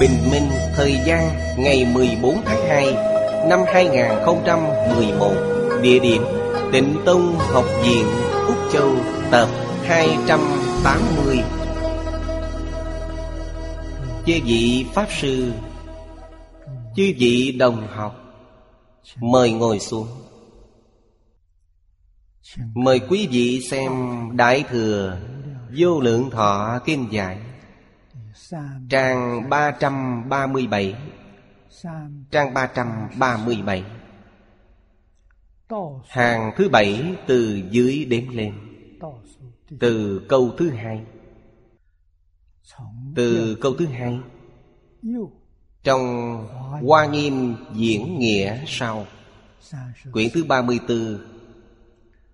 Bình Minh Thời gian ngày 14 tháng 2 Năm 2011 Địa điểm, Tịnh Tông Học viện Úc Châu, Tập 280 Chư vị Pháp Sư, Chư vị đồng học, Mời ngồi xuống. Mời quý vị xem Đại Thừa Vô Lượng Thọ Kinh Giải. Trang 337 Trang 337 Hàng thứ bảy từ dưới đếm lên. Từ câu thứ hai. Từ câu thứ hai. Trong Hoa Nghiêm diễn nghĩa sau. Quyển thứ 34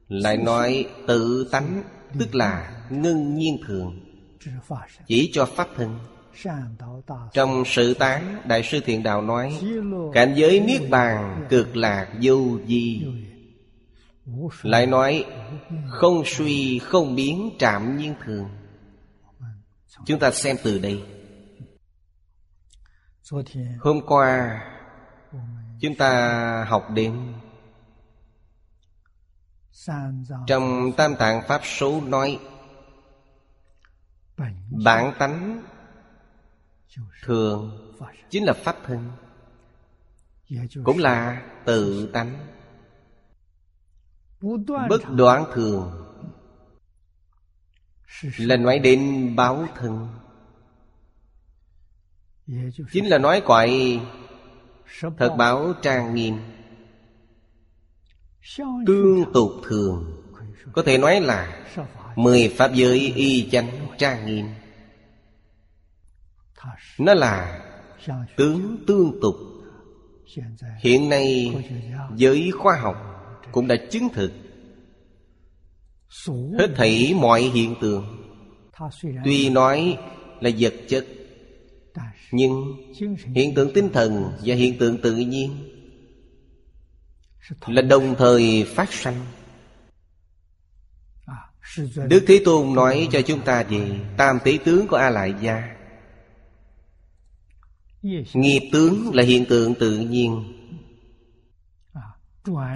Lại nói tự tánh Tức là ngân nhiên thường Chỉ cho Pháp thân Trong sự tán Đại sư Thiện Đạo nói Cảnh giới Niết Bàn cực lạc vô di Lại nói Không suy không biến trạm nhiên thường. Chúng ta xem từ đây. Hôm qua Chúng ta học đến Trong Tam Tạng Pháp Số nói Bản tánh Thường Chính là Pháp thân, Cũng là tự tánh. Bất đoạn thường Là nói đến báo thân. Chính là nói quậy Thật báo trang nghiêm, Tương tục thường. Có thể nói là Mười pháp giới y chánh trang nghiêm. Nó là tướng tương tục. Hiện nay giới khoa học cũng đã chứng thực Hết thảy mọi hiện tượng. Tuy nói là vật chất, Nhưng hiện tượng tinh thần và hiện tượng tự nhiên Là đồng thời phát sanh. Đức Thế Tôn nói cho chúng ta về Tam tế tướng của A Lại Gia Nghiệp tướng là hiện tượng tự nhiên.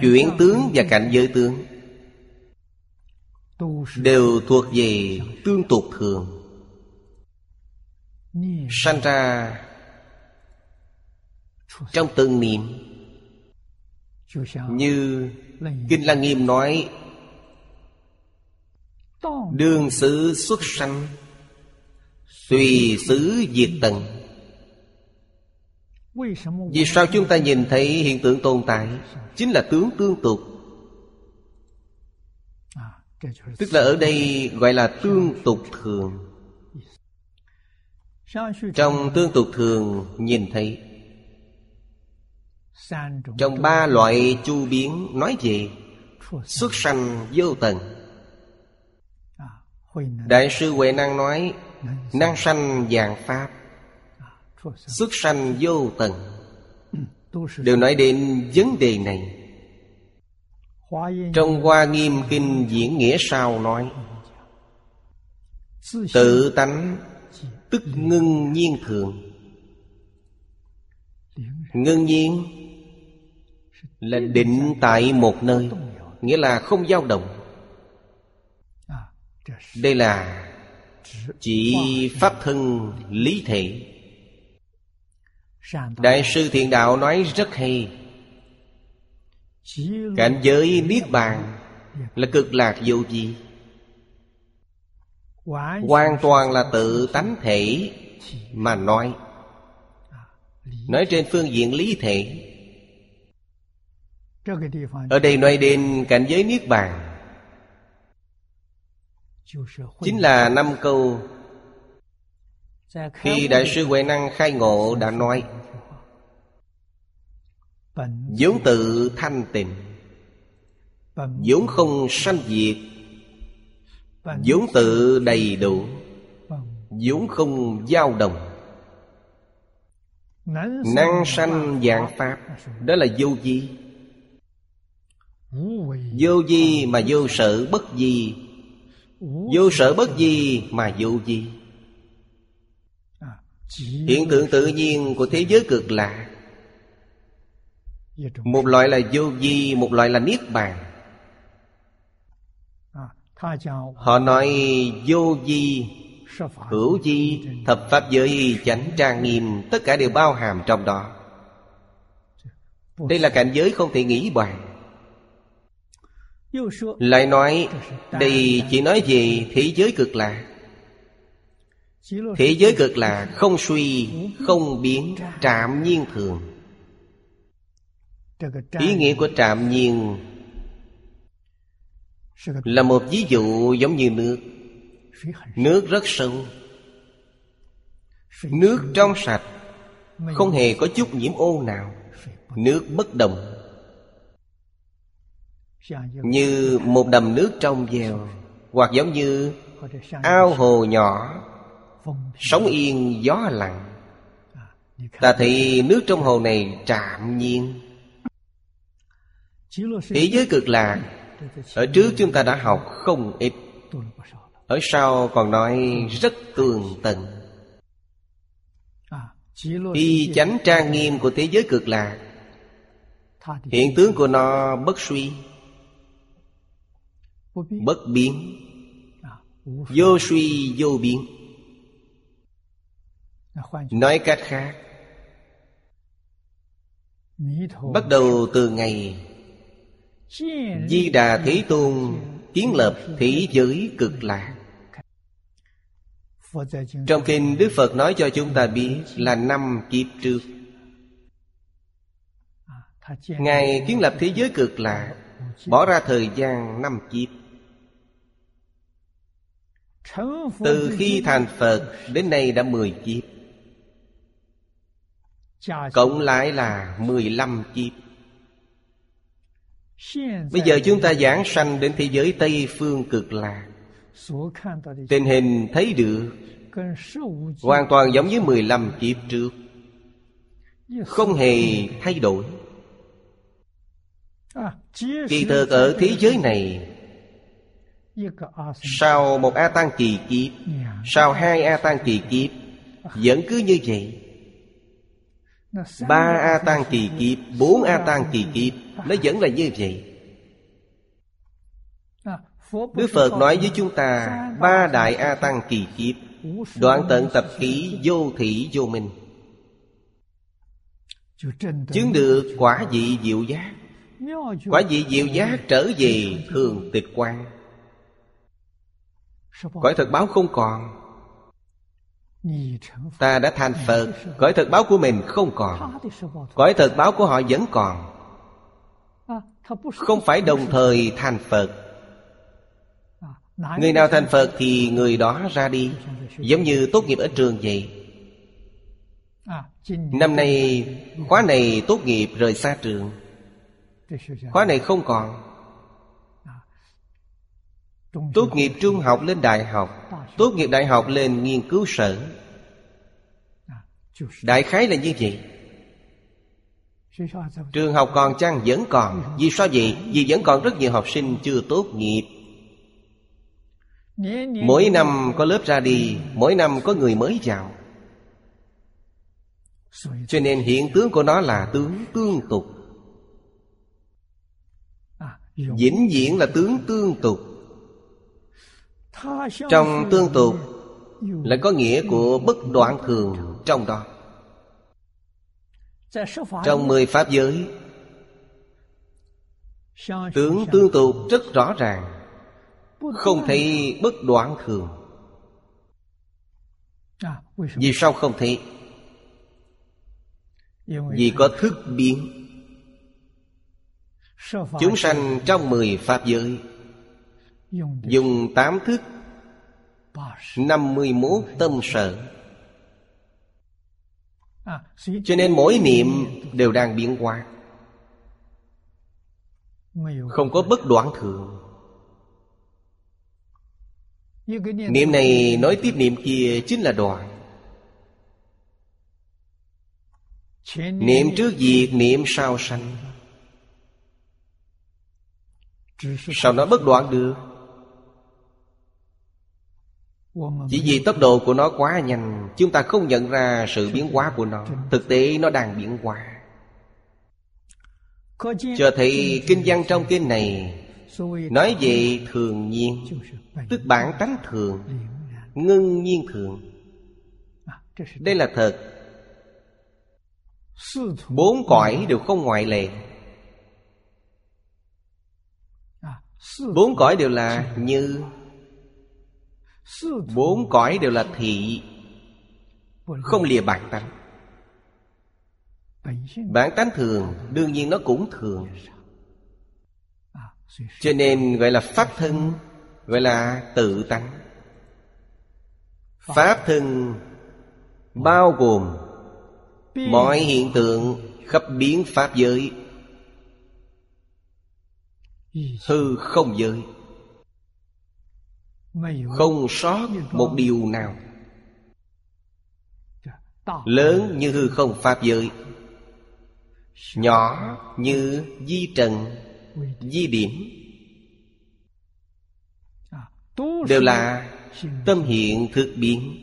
Chuyển tướng và cảnh giới tướng Đều thuộc về tương tục thường. Sanh ra Trong từng niệm. Như Kinh Lăng Nghiêm nói Đương xứ xuất sanh, Tùy xứ diệt tận. Vì sao chúng ta nhìn thấy hiện tượng tồn tại Chính là tướng tương tục? Tức là ở đây gọi là tương tục thường. Trong tương tục thường nhìn thấy, Trong ba loại chu biến nói về, Xuất sanh vô tận. Đại sư Huệ Năng nói Năng sanh dạng Pháp Xuất sanh vô tận. Đều nói đến vấn đề này. Trong Hoa Nghiêm Kinh diễn nghĩa sau nói Tự tánh tức ngưng nhiên thường. Ngưng nhiên Là định tại một nơi Nghĩa là không dao động đây là chỉ pháp thân lý thể. Đại sư thiện đạo nói rất hay. Cảnh giới Niết Bàn Là cực lạc vô gì Hoàn toàn là tự tánh thể Mà nói. Nói trên phương diện lý thể. Ở đây nói đến cảnh giới Niết Bàn Chính là năm câu Khi Đại sư Huệ Năng khai ngộ đã nói vốn tự thanh tịnh vốn không sanh diệt vốn tự đầy đủ vốn không dao động năng sanh dạng pháp đó là vô vi. Vô vi mà vô sở bất di vô sở bất di mà vô vi hiện tượng tự nhiên của thế giới cực lạ. Một loại là vô vi một loại là niết bàn. Họ nói vô vi hữu vi thập pháp giới chánh trang nghiêm tất cả đều bao hàm trong đó. Đây là cảnh giới không thể nghĩ bàn lại nói, đây chỉ nói về thế giới cực lạc. Thế giới cực lạc không suy, không biến, trạm nhiên thường. Ý nghĩa của trạm nhiên là một ví dụ giống như nước. Nước rất sâu. Nước trong sạch, không hề có chút nhiễm ô nào. Nước bất đồng như một đầm nước trong veo hoặc giống như ao hồ nhỏ sóng yên gió lặng. Ta thấy nước trong hồ này trạm nhiên. Thế giới cực lạc Ở trước chúng ta đã học không ít. Ở sau còn nói rất tường tận. Y chánh trang nghiêm của thế giới cực lạc Hiện tướng của nó bất suy. Bất biến. Vô suy vô biến. Nói cách khác Bắt đầu từ ngày Di Đà Thế Tôn kiến lập thế giới cực lạc. Trong kinh Đức Phật nói cho chúng ta biết là năm kiếp trước. Ngài kiến lập thế giới cực lạc Bỏ ra thời gian năm kiếp Từ khi thành Phật đến nay đã mười kiếp. Cộng lại là mười lăm kiếp. Bây giờ chúng ta giảng sanh đến thế giới Tây Phương cực lạc. Tình hình thấy được Hoàn toàn giống với 15 kiếp trước. Không hề thay đổi. Kỳ thực ở thế giới này Sau một A Tăng kỳ kiếp Sau hai A Tăng kỳ kiếp Vẫn cứ như vậy. Ba A Tăng kỳ kiếp Bốn A Tăng kỳ kiếp Nó vẫn là như vậy. Đức Phật nói với chúng ta Ba đại A Tăng kỳ kiếp Đoạn tận tập khí vô thị vô minh. Chứng được quả vị diệu giác. Quả vị diệu giác trở về thường tịch quan Cõi thật báo không còn. Ta đã thành Phật Cõi thật báo của mình không còn. Cõi thật báo của họ vẫn còn. Không phải đồng thời thành Phật. Người nào thành Phật thì người đó ra đi Giống như tốt nghiệp ở trường vậy. Năm nay khóa này tốt nghiệp rời xa trường. Khóa này không còn Tốt nghiệp trung học lên đại học. Tốt nghiệp đại học lên nghiên cứu sở. Đại khái là như vậy. Trường học còn chăng vẫn còn. Vì sao vậy? Vì vẫn còn rất nhiều học sinh chưa tốt nghiệp. Mỗi năm có lớp ra đi Mỗi năm có người mới vào. Cho nên hiện tướng của nó là tướng tương tục. Vĩnh viễn là tướng tương tục trong tương tục Lại có nghĩa của bất đoạn thường trong đó. Trong mười pháp giới, Tướng tương tục rất rõ ràng, Không thấy bất đoạn thường. Vì sao không thấy? Vì có thức biến. Chúng sanh trong mười Pháp giới Dùng tám thức năm mươi mốt tâm sở Cho nên mỗi niệm đều đang biến hóa. Không có bất đoạn thường. Niệm này nói tiếp niệm kia chính là đoạn. Niệm trước diệt niệm sau sanh. Sao nó bất đoạn được Chỉ vì tốc độ của nó quá nhanh Chúng ta không nhận ra sự biến hóa của nó Thực tế nó đang biến hóa Cho thấy kinh văn trong kinh này Nói về thường nhiên Tức bản tánh thường Ngưng nhiên thường Đây là thật Bốn cõi đều không ngoại lệ Bốn cõi đều là như Bốn cõi đều là thị Không lìa bản tánh. Bản tánh thường Đương nhiên nó cũng thường. Cho nên gọi là pháp thân Gọi là tự tánh. Pháp thân Bao gồm Mọi hiện tượng khắp biến pháp giới. Hư không giới Không sót một điều nào. Lớn như hư không pháp giới. Nhỏ như di trần Di điểm. Đều là tâm hiện thực biến.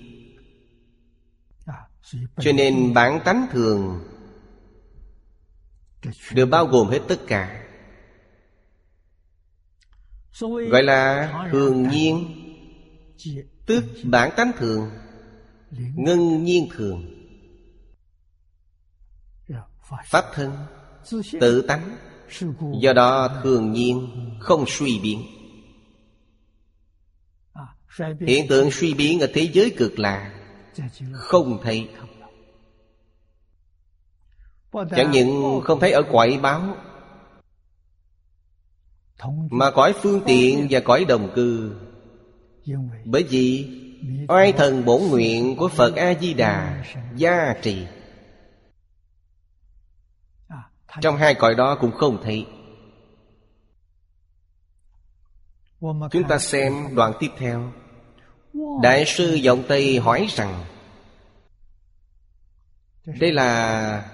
Cho nên bản tánh thường Đều bao gồm hết tất cả. Gọi là thường nhiên Tức bản tánh thường Ngân nhiên thường. Pháp thân Tự tánh. Do đó thường nhiên Không suy biến. Hiện tượng suy biến ở thế giới cực lạ Không thấy. Chẳng những không thấy ở quậy báo mà cõi phương tiện và cõi đồng cư bởi vì Oai thần bổn nguyện của Phật A-di-đà Gia trì. Trong hai cõi đó cũng không thấy. Chúng ta xem đoạn tiếp theo. Đại sư vọng Tây hỏi rằng, Đây là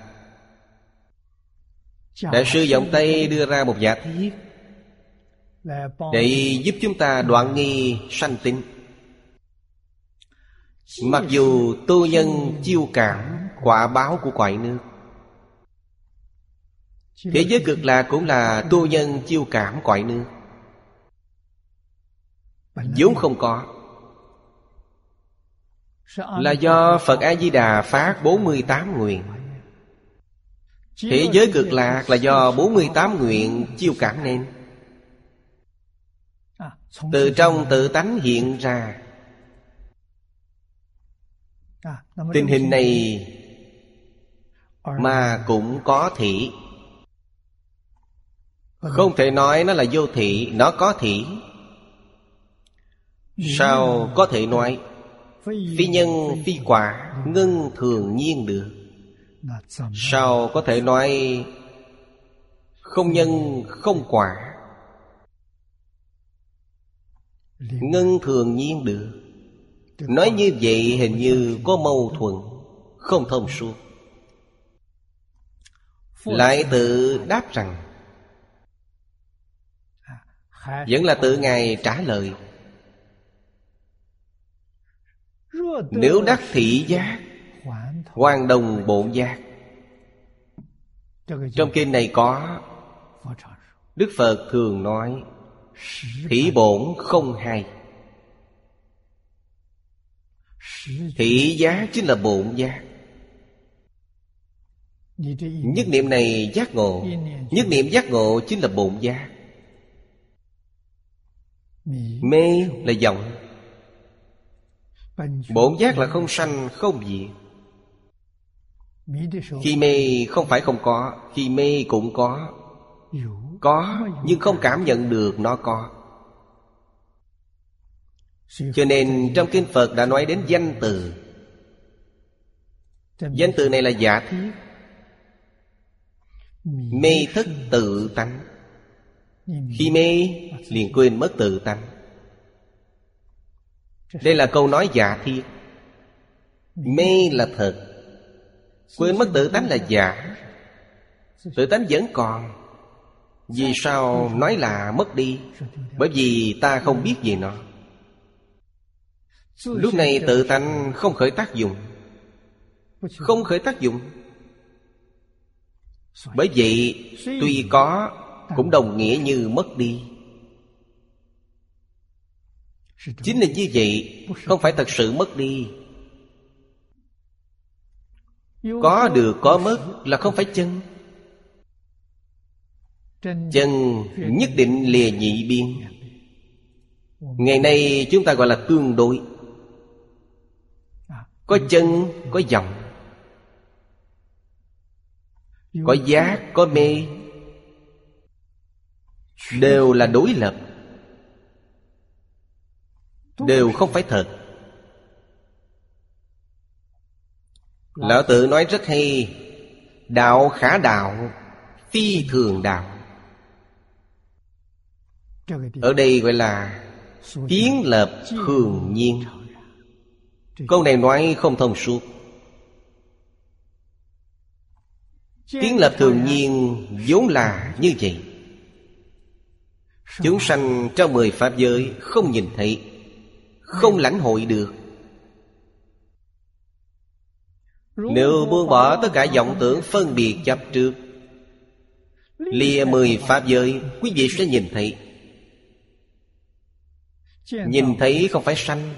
Đại sư vọng Tây đưa ra một giả thiết để giúp chúng ta đoạn nghi sanh tính. Mặc dù tu nhân chiêu cảm quả báo của quại nước Thế giới cực lạc cũng là tu nhân chiêu cảm quại nước vốn không có. Là do Phật A-di-đà phát 48 nguyện. Thế giới cực lạc là do 48 nguyện chiêu cảm nên từ trong tự tánh hiện ra. Tình hình này mà cũng có thị. Không thể nói nó là vô thị nó có thị. Sao có thể nói? Phi nhân phi quả ngưng thường nhiên được. Sao có thể nói không nhân không quả Ngân thường nhiên được. Nói như vậy hình như có mâu thuẫn Không thông suốt. Lại tự đáp rằng Vẫn là tự Ngài trả lời. Nếu đắc thị giác Hoàn đồng bổn giác. Trong kinh này có Đức Phật thường nói Thị bổn không hai Thị giá chính là bổn giác Nhất niệm này giác ngộ Nhất niệm giác ngộ chính là bổn giác Mê là vọng. Bổn giác là không sanh không diệt. Khi mê không phải không có Khi mê cũng có có, nhưng không cảm nhận được nó có. Cho nên trong Kinh Phật đã nói đến danh từ. Danh từ này là giả thiết Mê thức tự tánh. Khi mê, liền quên mất tự tánh. Đây là câu nói giả thiết Mê là thật. Quên mất tự tánh là giả. Tự tánh vẫn còn. Vì sao nói là mất đi? Bởi vì ta không biết về nó. Lúc này tự tánh không khởi tác dụng. Không khởi tác dụng. Bởi vậy, tuy có, cũng đồng nghĩa như mất đi. Chính là như vậy, không phải thật sự mất đi. Có được, có mất là không phải chân chân nhất định lìa nhị biên. Ngày nay chúng ta gọi là tương đối. Có chân có dòng có giác có mê. Đều là đối lập. Đều không phải thật. Lão tự nói rất hay. Đạo khả đạo phi thường đạo ở đây gọi là kiến lập thường nhiên. Câu này nói không thông suốt. Kiến lập thường nhiên vốn là như vậy. Chúng sanh trong mười pháp giới không nhìn thấy, Không lãnh hội được. Nếu buông bỏ tất cả vọng tưởng phân biệt chấp trước, Lìa mười pháp giới, Quý vị sẽ nhìn thấy Nhìn thấy không phải sanh.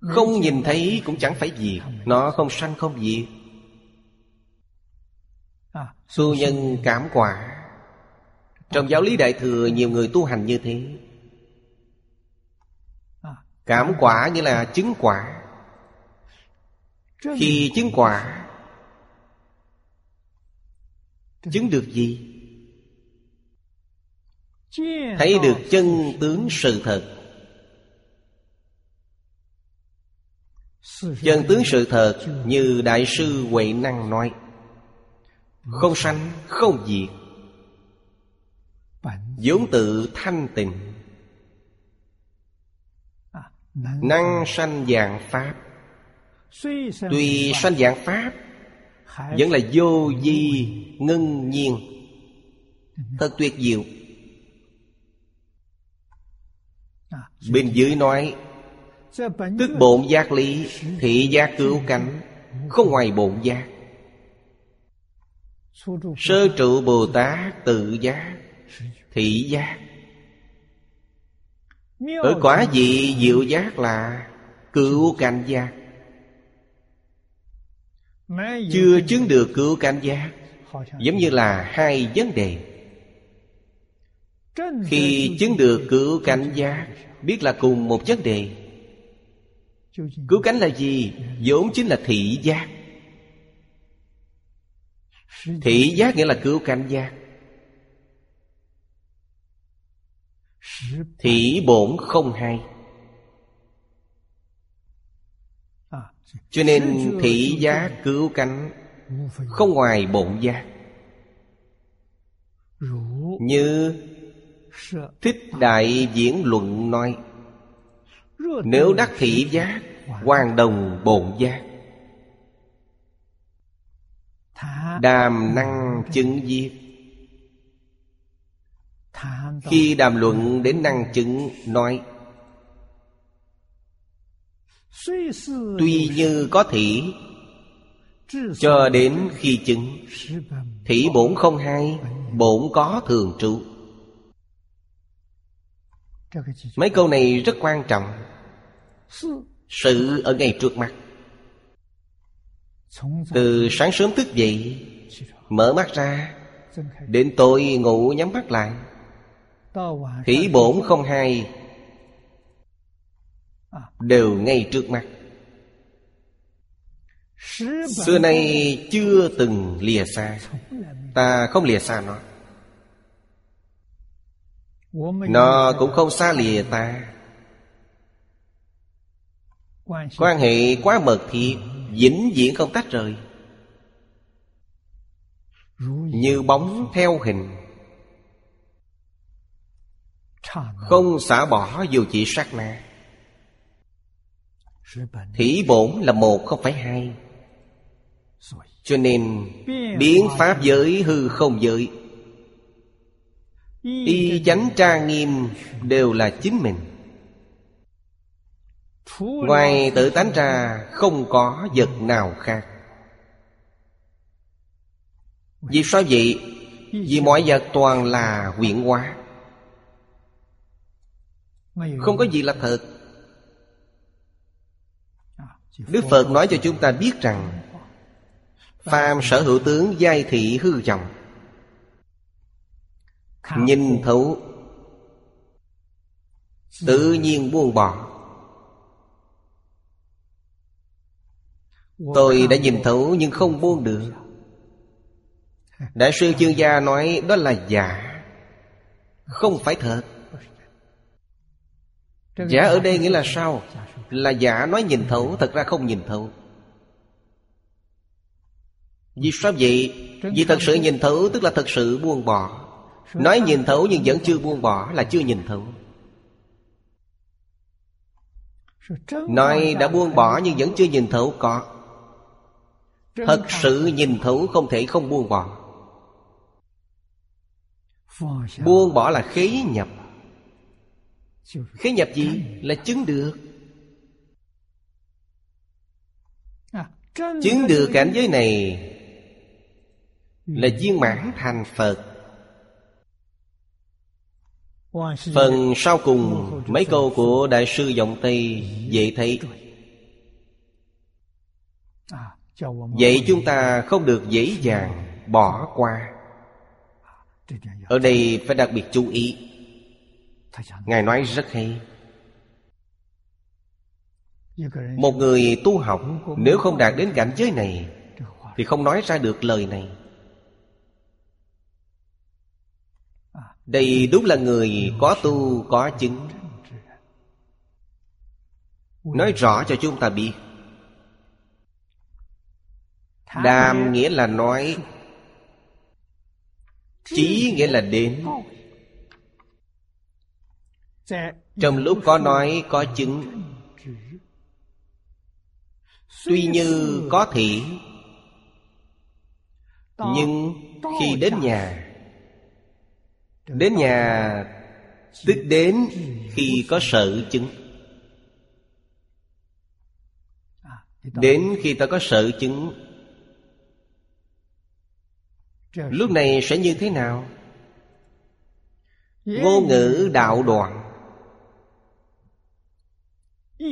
Không nhìn thấy cũng chẳng phải diệt Nó không sanh không diệt Tu nhân cảm quả. Trong giáo lý Đại Thừa nhiều người tu hành như thế. Cảm quả như là chứng quả. Khi chứng quả Chứng được gì? Thấy được chân tướng sự thật. Chân tướng sự thật Như Đại sư Huệ Năng nói. Không sanh không diệt. vốn tự thanh tịnh. Năng sanh. dạng pháp. Tuy sanh dạng pháp vẫn là vô di ngân nhiên. Thật tuyệt diệu bên dưới nói, tức bổn giác lý, thị giác cứu cánh, không ngoài bổn giác. Sơ trụ Bồ Tát tự giác, Thị giác. Ở quả gì diệu giác là Cứu cảnh giác. Chưa chứng được cứu cảnh giác, Giống như là hai vấn đề. Khi chứng được cứu cảnh giác Biết là cùng một vấn đề. Cứu cánh là gì? vốn chính là thị giác. Thị giác nghĩa là cứu cánh giác. Thị bổn không hay. Cho nên thị giác cứu cánh Không ngoài bổn giác. Như Thích Đại Diễn Luận nói Nếu đắc thị giác Hoàn đồng bổn giác. Đàm năng chứng diệt Khi đàm luận đến năng chứng nói Tuy như có thị Cho đến khi chứng Thị bổn không hay Bổn có thường trụ Mấy câu này rất quan trọng. Sự ở ngay trước mắt. Từ sáng sớm thức dậy Mở mắt ra Đến tối ngủ nhắm mắt lại. Hỷ bổn không hai Đều ngay trước mắt. Xưa nay chưa từng lìa xa. Ta không lìa xa nó Nó cũng không xa lìa ta. Quan hệ quá mật thiết Vĩnh viễn không tách rời. Như bóng theo hình. Không xả bỏ dù chỉ sát na. Thủy bổn là một không phải hai. Cho nên biến pháp giới hư không giới Y chánh tra nghiêm đều là chính mình. Ngoài tự tánh ra không có vật nào khác. Vì sao vậy? Vì mọi vật toàn là quyển hóa. Không có gì là thật. Đức Phật nói cho chúng ta biết rằng Phàm sở hữu tướng giai thị hư vọng Nhìn thấu. Tự nhiên buông bỏ. Tôi đã nhìn thấu nhưng không buông được. Đại sư chương gia nói đó là giả. Không phải thật. Giả ở đây nghĩa là sao? Là giả nói nhìn thấu Thật ra không nhìn thấu. Vì sao vậy? Vì thật sự nhìn thấu Tức là thật sự buông bỏ Nói nhìn thấu nhưng vẫn chưa buông bỏ, Là chưa nhìn thấu. Nói đã buông bỏ nhưng vẫn chưa nhìn thấu, có. Thật sự nhìn thấu không thể không buông bỏ. Buông bỏ là khế nhập. Khế nhập gì? Là chứng được. Chứng được cảnh giới này Là viên mãn thành Phật. Phần sau cùng, Mấy câu của Đại sư Dòng Tây Dễ thấy, Vậy chúng ta không được dễ dàng bỏ qua. Ở đây phải đặc biệt chú ý. Ngài nói rất hay. Một người tu học, Nếu không đạt đến cảnh giới này, Thì không nói ra được lời này. Đây đúng là người có tu, có chứng. Nói rõ cho chúng ta biết. Đàm nghĩa là nói Chí nghĩa là đến. Trong lúc có nói, có chứng. Tuy như có thị Nhưng khi đến nhà Đến nhà Tức đến khi có sợ chứng. Đến khi ta có sợ chứng, Lúc này sẽ như thế nào? Ngôn ngữ đạo đoạn.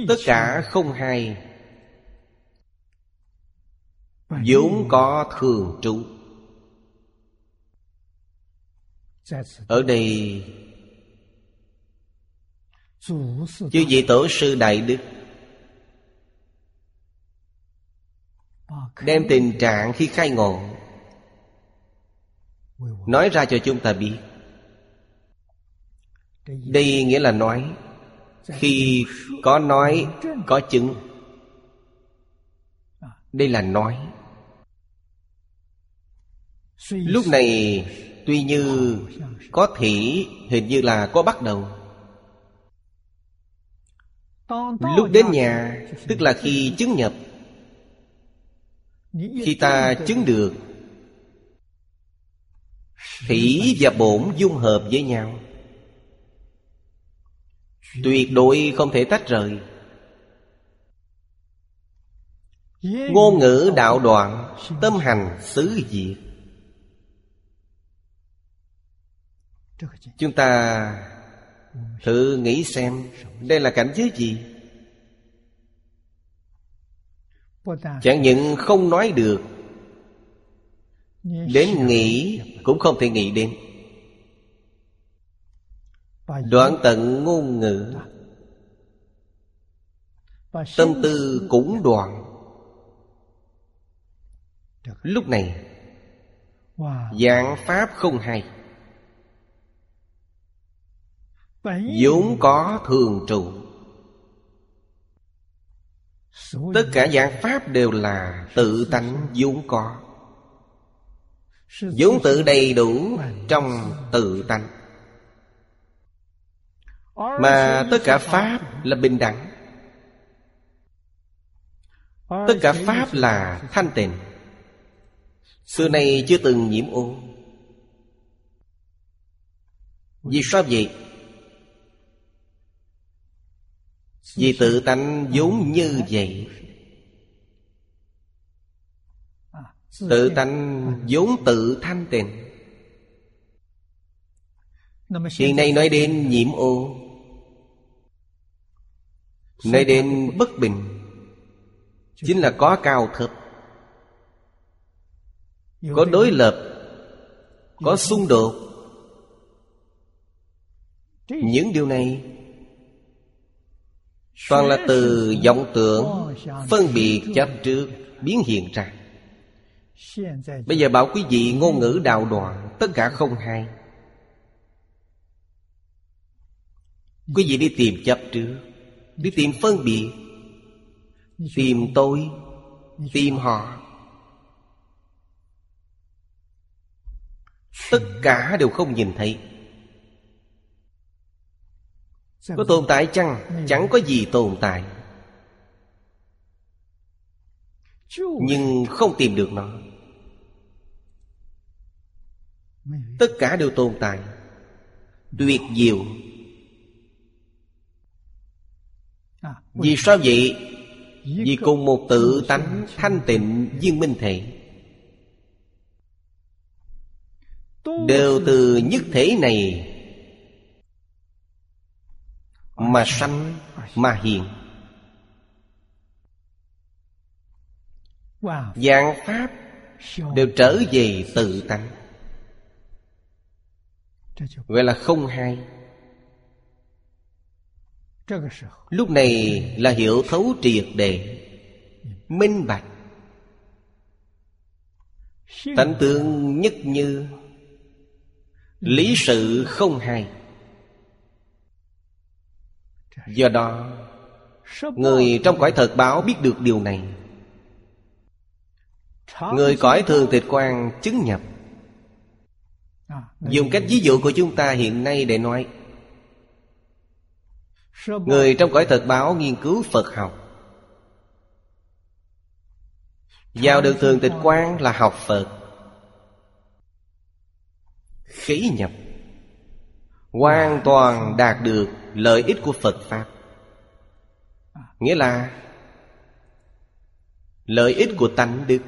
Tất cả không hay. Vốn có thường trụ Ở đây, Chư vị tổ sư Đại Đức Đem tình trạng khi khai ngộ Nói ra cho chúng ta biết. Đây nghĩa là nói, Khi có nói, Có chứng. Đây là nói. Lúc này Tuy như có thể Hình như là có bắt đầu. Lúc đến nhà, Tức là khi chứng nhập, Khi ta chứng được Thủy và bổn dung hợp với nhau. Tuyệt đối không thể tách rời. Ngôn ngữ đạo đoạn, Tâm hành xứ diệt. Chúng ta thử nghĩ xem Đây là cảnh giới gì? Chẳng những không nói được Đến nghĩ cũng không thể nghĩ đến. Đoạn tận ngôn ngữ Tâm tư cũng đoạn. Lúc này Dạng Pháp không hay vốn có thường trụ tất cả dạng pháp đều là tự tánh vốn có. Vốn tự đầy đủ trong tự tánh. Mà tất cả pháp là bình đẳng. Tất cả pháp là thanh tịnh. xưa nay chưa từng nhiễm ô vì sao vậy Vì tự tánh vốn như vậy. Tự tánh vốn tự thanh tịnh. Hiện nay nói đến nhiễm ô. Nói đến bất bình. Chính là có cao thấp Có đối lập. Có xung đột. Những điều này Toàn là từ vọng tưởng, Phân biệt chấp trước, Biến hiện ra. Bây giờ bảo quý vị ngôn ngữ đạo đoạn, Tất cả không hay. Quý vị đi tìm chấp trước, Đi tìm phân biệt, Tìm tôi, Tìm họ. Tất cả đều không nhìn thấy có tồn tại chăng? Chẳng có gì tồn tại. Nhưng không tìm được nó. Tất cả đều tồn tại. Tuyệt diệu. Vì sao vậy? Vì cùng một tự tánh thanh tịnh viên minh thể. Đều từ nhất thể này mà sanh mà hiện. Dạng Pháp Đều trở về tự tánh. Gọi là không hai Lúc này là hiểu thấu triệt đề, Minh bạch. Tánh tướng nhất như Lý sự không hai Do đó, Người trong cõi thật báo biết được điều này. Người cõi thường tịch quan chứng nhập. Dùng cách ví dụ của chúng ta hiện nay để nói, Người trong cõi thật báo nghiên cứu Phật học. Vào được thường tịch quan là học Phật. Khí nhập. Hoàn toàn đạt được lợi ích của Phật Pháp. Nghĩa là Lợi ích của tánh đức.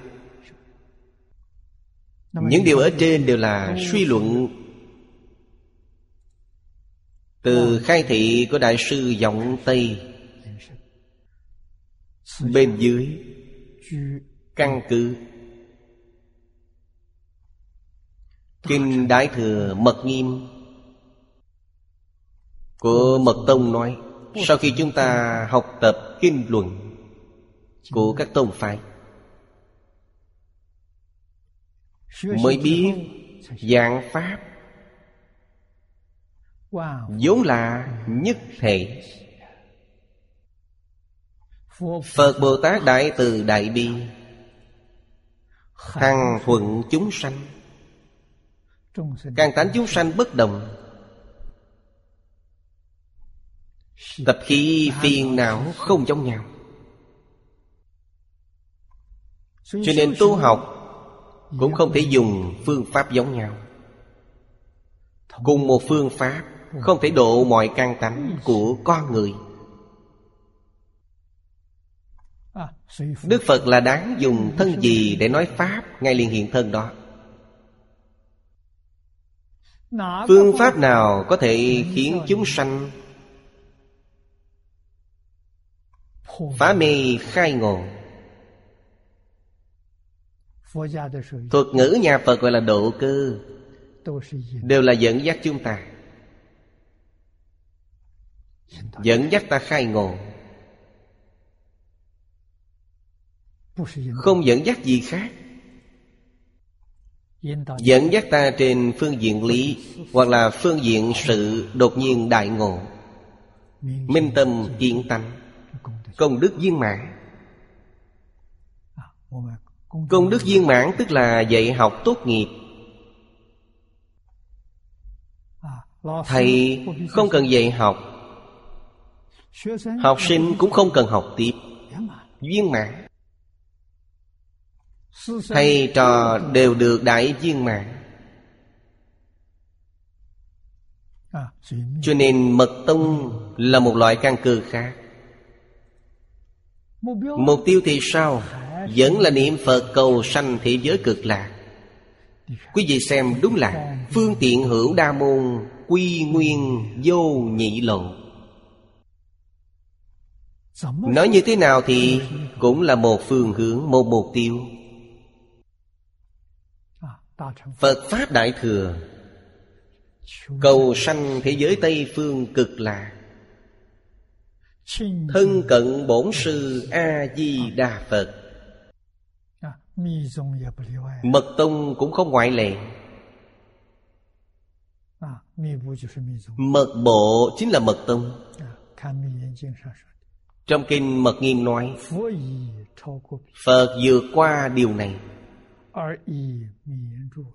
Những điều ở trên đều là suy luận. Từ khai thị của Đại sư Giọng Tây, Bên dưới, Căn cứ. Kinh Đại Thừa Mật Nghiêm của Mật Tông nói, Sau khi chúng ta học tập kinh luận Của các tông phái Mới biết dạng Pháp vốn là nhất thể. Phật Bồ Tát Đại Từ Đại Bi, Hằng thuận chúng sanh, Càng tánh chúng sanh bất đồng Tập khí phiền não không giống nhau. Cho nên tu học Cũng không thể dùng phương pháp giống nhau. Cùng một phương pháp Không thể độ mọi căn tánh của con người. Đức Phật là đáng dùng thân gì để nói Pháp Ngay liền hiện thân đó? Phương pháp nào có thể khiến chúng sanh Phá mê khai ngộ. Thuật ngữ nhà Phật gọi là độ cơ. Đều là dẫn dắt chúng ta. Dẫn dắt ta khai ngộ. Không dẫn dắt gì khác. Dẫn dắt ta trên phương diện lý Hoặc là phương diện sự đột nhiên đại ngộ. Minh tâm kiến tánh Công đức viên mãn. Công đức viên mãn tức là dạy học tốt nghiệp. Thầy không cần dạy học. Học sinh cũng không cần học tiếp. Viên mãn. Thầy trò đều được đại viên mãn. Cho nên mật tông là một loại căn cơ khác. Mục tiêu thì sao? Vẫn là niệm Phật cầu sanh thế giới cực lạc. Quý vị xem đúng là Phương tiện hữu đa môn Quy nguyên vô nhị lộ Nói như thế nào thì Cũng là một phương hướng, Một mục tiêu. Phật Pháp Đại Thừa, Cầu sanh thế giới Tây Phương cực lạc. Thân cận bổn sư A-di-đà Phật. Mật tông cũng không ngoại lệ. Mật bộ chính là mật tông. Trong kinh Mật Nghiêm nói Phật vượt qua điều này.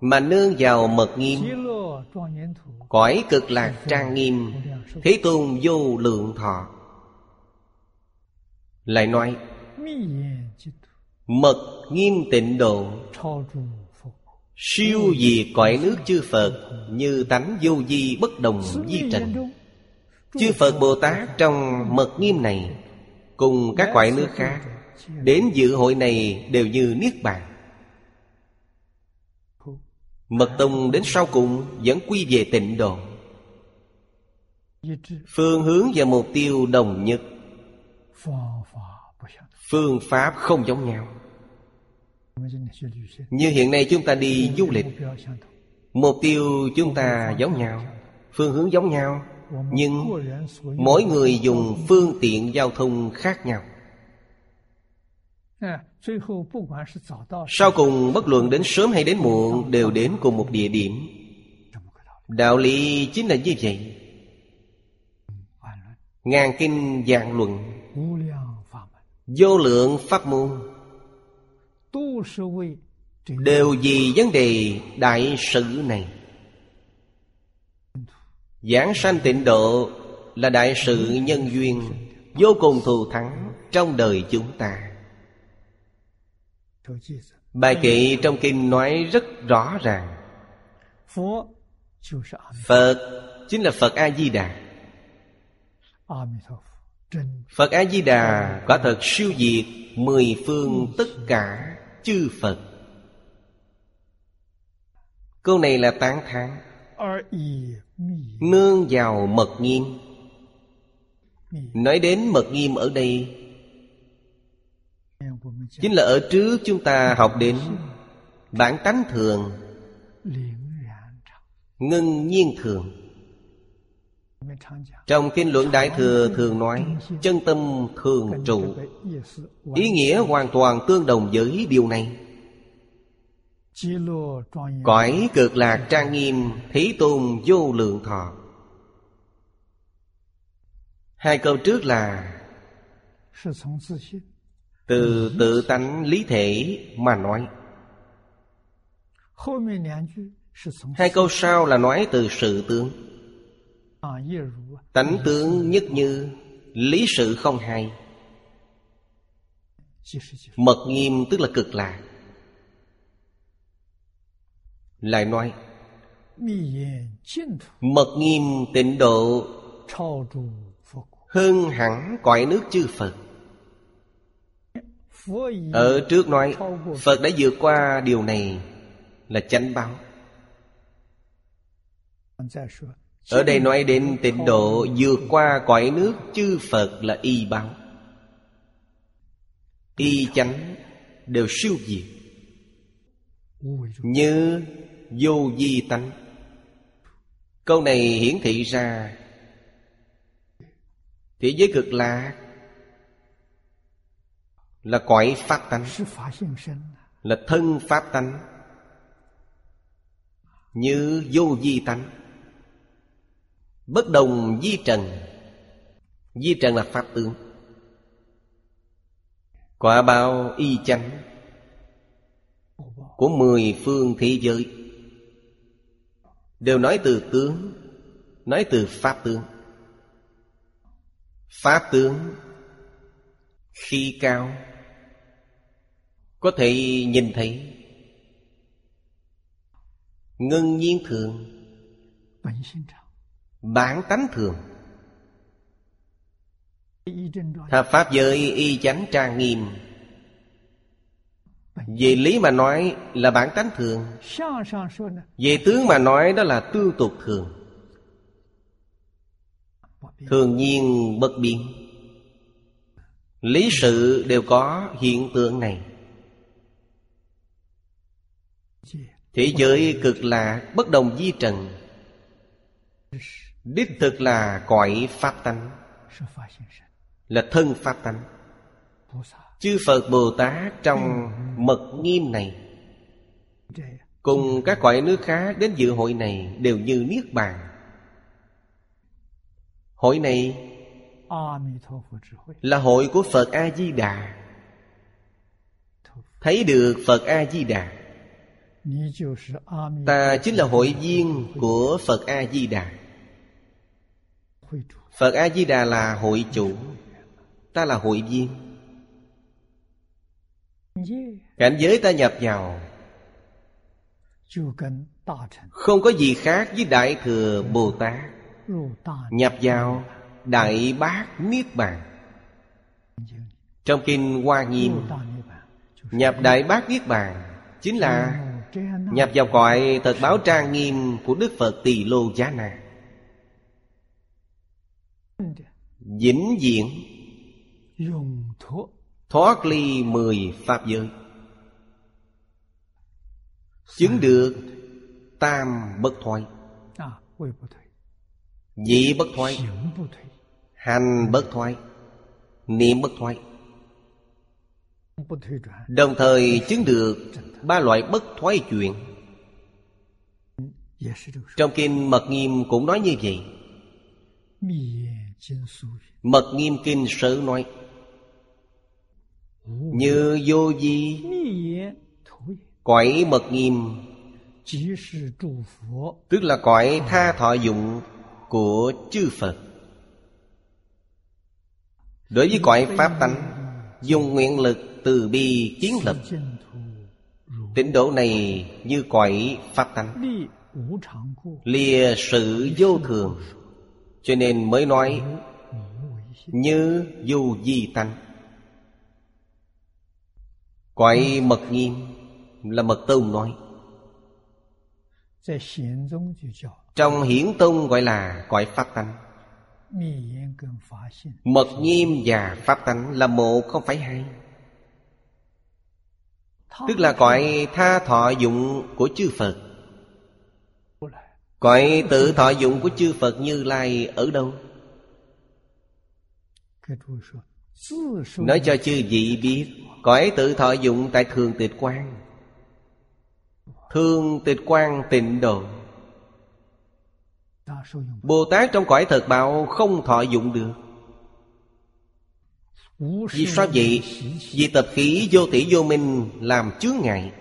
Mà nương vào mật nghiêm Cõi cực lạc trang nghiêm Thế tôn vô lượng thọ lại nói, Mật nghiêm tịnh độ, Siêu diệt cõi nước chư Phật Như tánh vô di bất đồng di trần. Chư Phật Bồ Tát trong mật nghiêm này Cùng các cõi nước khác Đến dự hội này đều như Niết Bàn. Mật Tông đến sau cùng Vẫn quy về tịnh độ. Phương hướng và mục tiêu đồng nhất Phương pháp không giống nhau. Như hiện nay chúng ta đi du lịch, Mục tiêu chúng ta giống nhau, Phương hướng giống nhau, Nhưng mỗi người dùng phương tiện giao thông khác nhau. Sau cùng, bất luận đến sớm hay đến muộn Đều đến cùng một địa điểm. Đạo lý chính là như vậy. Ngàn kinh dạng luận. Vô lượng pháp môn. Đều vì vấn đề đại sự này. Giảng sanh tịnh độ Là đại sự nhân duyên Vô cùng thù thắng Trong đời chúng ta. Bài kệ trong kinh nói rất rõ ràng. Phật chính là Phật A-di-đà Phật A-di-đà quả thật siêu diệt Mười phương tất cả chư Phật. Câu này là tán thán. Nương vào mật nghiêm. Nói đến mật nghiêm ở đây, Chính là ở trước chúng ta học đến Bản tánh thường ngân nhiên thường trong kinh luận Đại Thừa thường nói Chân tâm thường trụ. Ý nghĩa hoàn toàn tương đồng với điều này. Cõi cực lạc trang nghiêm Thế tôn vô lượng thọ. Hai câu trước là Từ tự tánh lý thể mà nói. Hai câu sau là nói từ sự tướng Tánh tướng nhất như Lý sự không hay Mật nghiêm tức là cực lạc Lại nói, Mật nghiêm tịnh độ Hơn hẳn cõi nước chư Phật. Ở trước nói, Phật đã vượt qua điều này Là chánh báo ở đây nói đến tịnh độ, vượt qua cõi nước, chư Phật là y báo. Y chánh đều siêu diệt Như vô di tánh. Câu này hiển thị ra Thế giới cực lạc Là cõi pháp tánh, Là thân pháp tánh. Như vô di tánh. Bất đồng di trần. Di trần là pháp tướng. Quả báo y chánh Của mười phương thế giới. Đều nói từ tướng, Nói từ pháp tướng. Pháp tướng Khi cao, Có thể nhìn thấy. Ngân nhiên thường Bản tánh thường. Thập Pháp giới y chánh trang nghiêm. Về lý mà nói là bản tánh thường. Về tướng mà nói đó là tương tục thường. Thường nhiên bất biến. Lý sự đều có hiện tượng này. Thế giới cực lạ bất đồng di trần. Đích thực là cõi Pháp tánh. Là thân Pháp tánh. Chư Phật Bồ Tát trong mật nghiêm này, Cùng các cõi nước khác đến dự hội này Đều như Niết Bàn. Hội này Là hội của Phật A-di-đà. Thấy được Phật A-di-đà, Ta chính là hội viên của Phật A-di-đà. Phật A-di-đà là hội chủ. Ta là hội viên. Cảnh giới ta nhập vào. Không có gì khác với Đại Thừa Bồ Tát. Nhập vào Đại Bác Niết Bàn. Trong Kinh Hoa Nghiêm, Nhập Đại Bác Niết Bàn Chính là Nhập vào cõi thật báo trang nghiêm Của Đức Phật Tỳ Lô Giá Na. Vĩnh viễn. Thoát ly mười Pháp giới. Chứng được Tam bất thoái. Nhị bất thoái. Hành bất thoái. Niệm bất thoái. Đồng thời chứng được Ba loại bất thoái chuyện. Trong kinh Mật Nghiêm cũng nói như vậy Mật Nghiêm Kinh Sở nói Như vô di Cõi Mật Nghiêm, Tức là cõi tha thọ dụng của chư Phật. Đối với cõi Pháp tánh, Dùng nguyện lực từ bi kiến lập, Tịnh độ này như cõi Pháp tánh, Lìa sự vô thường. Cho nên mới nói, Như vô di tánh. Cõi mật nghiêm Là mật tông nói, Trong hiển tông gọi là cõi Pháp tánh. Mật nghiêm và Pháp tánh là một không phải hai. Tức là cõi tha thọ dụng của chư Phật. Cõi tự thọ dụng của chư Phật Như Lai ở đâu? Nói cho chư vị biết Cõi tự thọ dụng tại Thường Tịch quang, Thường Tịch quang tịnh độ Bồ Tát trong cõi thật bạo không thọ dụng được Vì sao vậy? Vì tập khí vô tỷ vô minh làm chướng ngại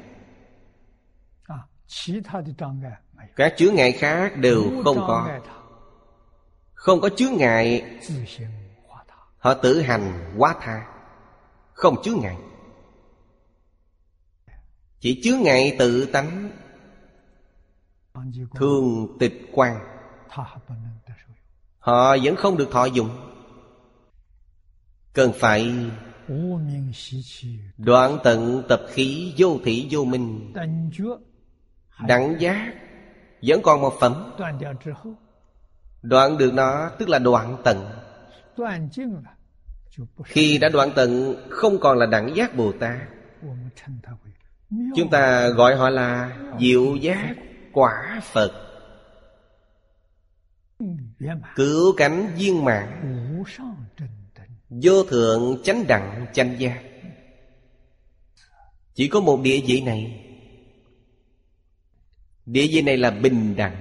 các chướng ngại khác đều không có. Không có chướng ngại Họ tự hành quá tha. Không chướng ngại. Chỉ chướng ngại tự tánh. Thường tịch quan. Họ vẫn không được thọ dụng. Cần phải Đoạn tận tập khí vô thị vô minh. Đẳng giác Vẫn còn một phẩm. Đoạn được nó tức là đoạn tận. Khi đã đoạn tận Không còn là đẳng giác Bồ Tát. Chúng ta gọi họ là diệu giác quả Phật. Cứu cánh viên mạng Vô thượng chánh đẳng chánh giác. Chỉ có một địa vị này Địa vị này là bình đẳng.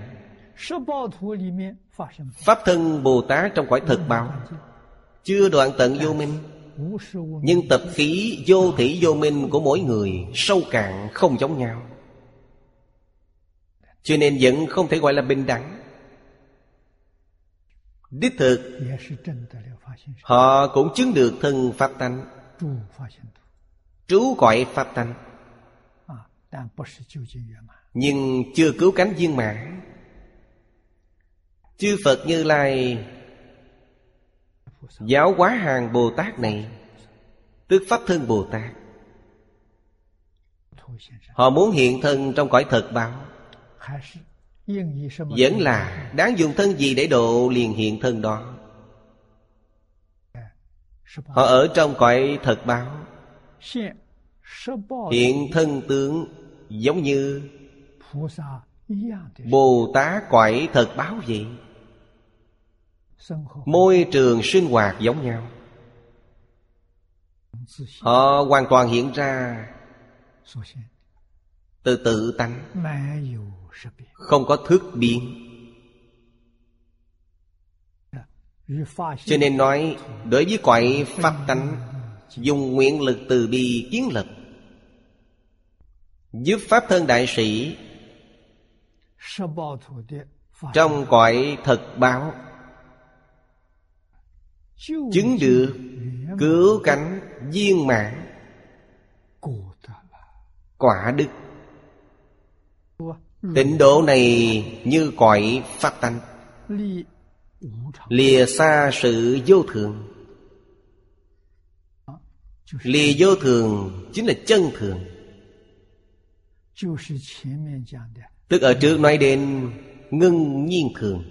Pháp thân Bồ Tát trong cõi thực báo. Chưa đoạn tận vô minh. Nhưng tập khí vô thủy vô minh của mỗi người Sâu cạn không giống nhau. Cho nên vẫn không thể gọi là bình đẳng. Đích thực, Họ cũng chứng được thân Pháp tánh. Trú cõi Pháp tánh. Nhưng chưa cứu cánh viên mãn. Chư Phật Như Lai, Giáo hóa hàng Bồ Tát này Tức Pháp Thân Bồ Tát. Họ muốn hiện thân trong cõi thật báo. Vẫn là đáng dùng thân gì để độ liền hiện thân đó. Họ ở trong cõi thật báo. Hiện thân tướng giống như Bồ Tát cõi thật báo vậy Môi trường sinh hoạt giống nhau. Họ hoàn toàn hiện ra Từ tự tánh. Không có thức biến. Cho nên nói Đối với quậy pháp tánh Dùng nguyện lực từ bi kiến lập Giúp Pháp thân đại sĩ Trong cõi thật báo Chứng được Cứu cánh viên mãn. Quả đức. Tịnh độ này như cõi pháp tánh. Lìa xa sự vô thường. Lìa vô thường chính là chân thường Tức ở trước nói đến ngưng nhiên thường.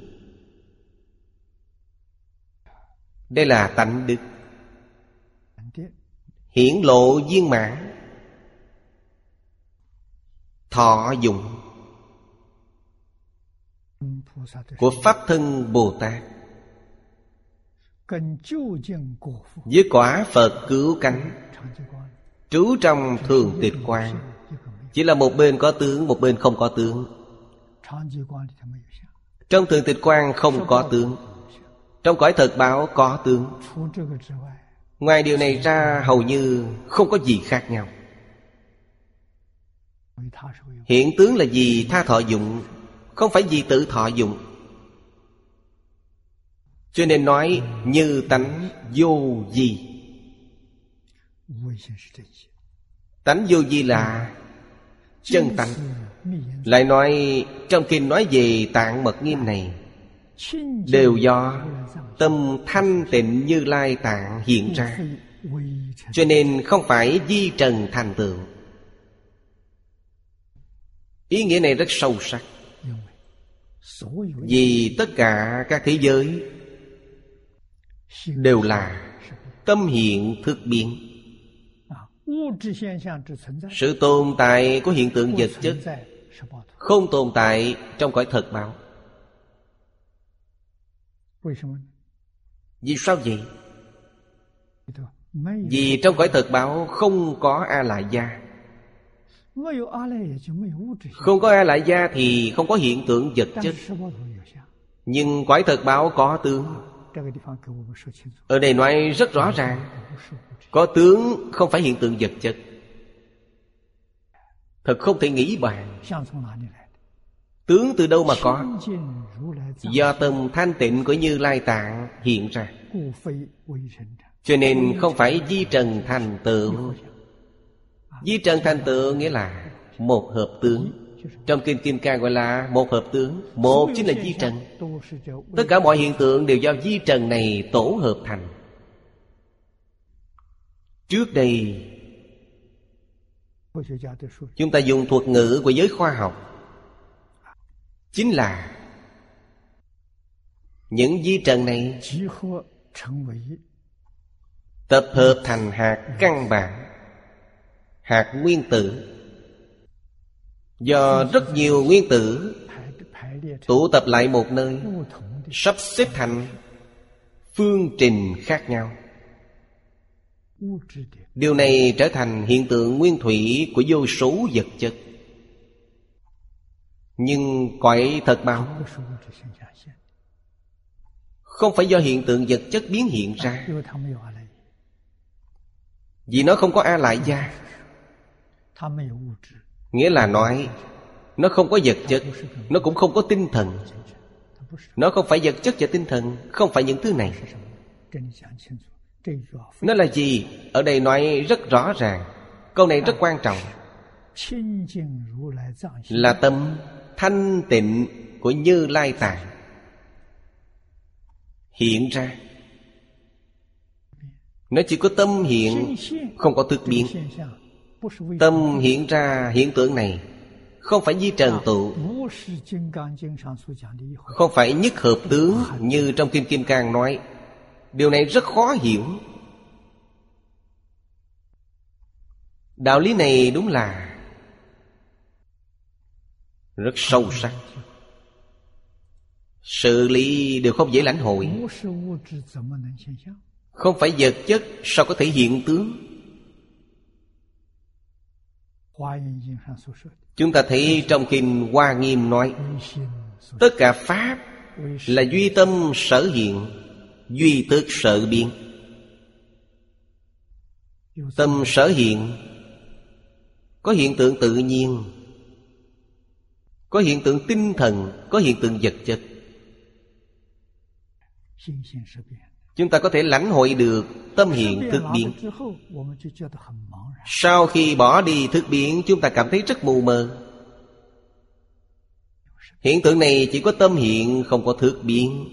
Đây là tánh đức. Hiển lộ viên mãn. Thọ dụng. Của Pháp thân Bồ Tát. Với quả Phật cứu cánh, Trú trong thường tịch quan. Chỉ là một bên có tướng, Một bên không có tướng. Trong thường tịch quan không có tướng. Trong cõi thật báo có tướng. Ngoài điều này ra, hầu như không có gì khác nhau. Hiện tướng là gì? Tha thọ dụng. Không phải gì tự thọ dụng. Cho nên nói, như tánh vô gì Tánh vô gì là chân tánh. Lại nói, trong kinh nói về tạng mật nghiêm này, đều do tâm thanh tịnh như lai tạng hiện ra. Cho nên không phải di trần thành tựu. Ý nghĩa này rất sâu sắc. Vì tất cả các thế giới đều là tâm hiện thực biến sự tồn tại của hiện tượng vật chất không tồn tại trong cõi thật báo. vì sao vậy? Vì trong cõi thực báo không có A Lại Gia Không có A Lại Gia thì không có hiện tượng vật chất. Nhưng cõi thực báo có tướng Ở đây nói rất rõ ràng. Có tướng không phải hiện tượng vật chất. Thật không thể nghĩ bàn. Tướng từ đâu mà có? Do tâm thanh tịnh của Như Lai Tạng hiện ra. Cho nên không phải di trần thành tựu Di trần thành tựu nghĩa là Một hợp tướng Trong Kinh Kim Cang gọi là một hợp tướng Một chính là di trần. Tất cả mọi hiện tượng đều do di trần này tổ hợp thành. Trước đây Chúng ta dùng thuật ngữ của giới khoa học. Chính là Những di trần này Tập hợp thành hạt căn bản Hạt nguyên tử Do rất nhiều nguyên tử Tụ tập lại một nơi, Sắp xếp thành Phương trình khác nhau. Điều này trở thành hiện tượng nguyên thủy Của vô số vật chất. Nhưng cõi thật báo Không phải do hiện tượng vật chất biến hiện ra. Vì nó không có A lại gia. Nghĩa là nói, Nó không có vật chất, Nó cũng không có tinh thần. Nó không phải vật chất và tinh thần, Không phải những thứ này. Nó là gì? Ở đây nói rất rõ ràng. Câu này rất quan trọng. Là tâm thanh tịnh của Như Lai Tạng. Hiện ra. Nó chỉ có tâm hiện, Không có thực biến. Tâm hiện ra hiện tượng này. Không phải di trần tụ. Không phải nhất hợp tướng Như trong Kim Kim Cang nói. Điều này rất khó hiểu. Đạo lý này đúng là Rất sâu sắc. Sự lý đều không dễ lãnh hội. Không phải vật chất Sao có thể hiện tướng? Chúng ta thấy trong kinh Hoa Nghiêm nói Tất cả Pháp là duy tâm sở hiện Duy tức sở biến Tâm sở hiện Có hiện tượng tự nhiên Có hiện tượng tinh thần Có hiện tượng vật chất Chúng ta có thể lãnh hội được tâm hiện thức biến. Sau khi bỏ đi thức biến Chúng ta cảm thấy rất mù mờ. Hiện tượng này chỉ có tâm hiện Không có thức biến.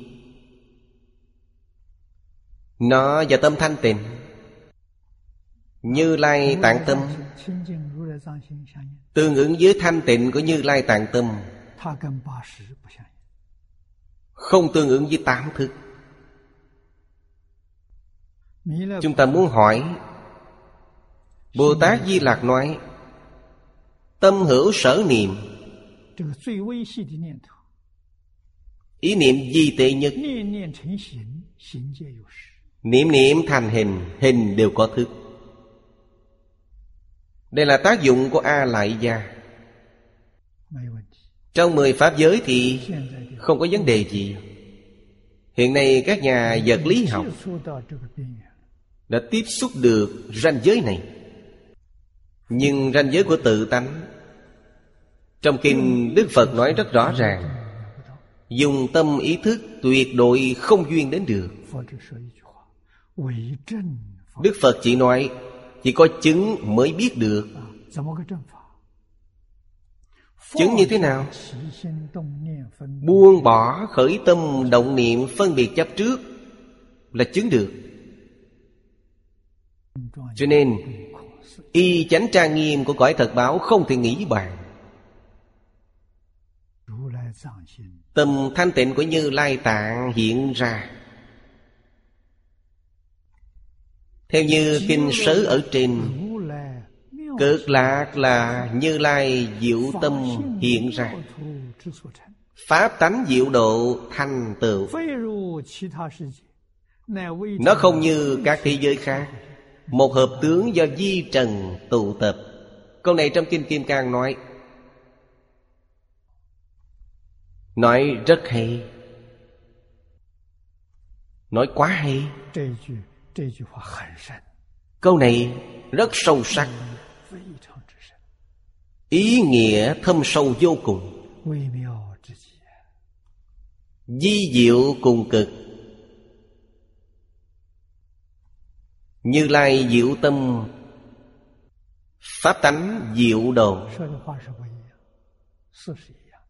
Nó và tâm thanh tịnh. Như Lai tạng tâm. Tương ứng với thanh tịnh của Như Lai tạng tâm. Không tương ứng với tám thức Chúng ta muốn hỏi Bồ Tát Di Lạc nói Tâm hữu sở niệm. Ý niệm di tệ nhất. Niệm niệm thành hình Hình đều có thức. Đây là tác dụng của A Lại Gia Trong mười Pháp giới thì Không có vấn đề gì. Hiện nay các nhà vật lý học đã tiếp xúc được ranh giới này. Nhưng ranh giới của tự tánh, trong kinh đức phật nói rất rõ ràng, dùng tâm ý thức tuyệt đối không duyên đến được. Đức phật chỉ nói, chỉ có chứng mới biết được. Chứng như thế nào? Buông bỏ khởi tâm động niệm phân biệt chấp trước là chứng được cho nên, Y chánh trang nghiêm của cõi thật báo không thể nghĩ bàn. Tâm thanh tịnh của Như Lai Tạng hiện ra. Theo như kinh sớ ở trên, Cực lạc là Như Lai diệu tâm hiện ra. Pháp tánh diệu độ thành tựu. Nó không như các thế giới khác một hợp tướng do di trần tụ tập. Câu này trong Kinh Kim Cang nói Nói rất hay. Nói quá hay. Câu này rất sâu sắc. Ý nghĩa thâm sâu vô cùng. Di diệu cùng cực. Như Lai diệu tâm. Pháp tánh diệu đồ.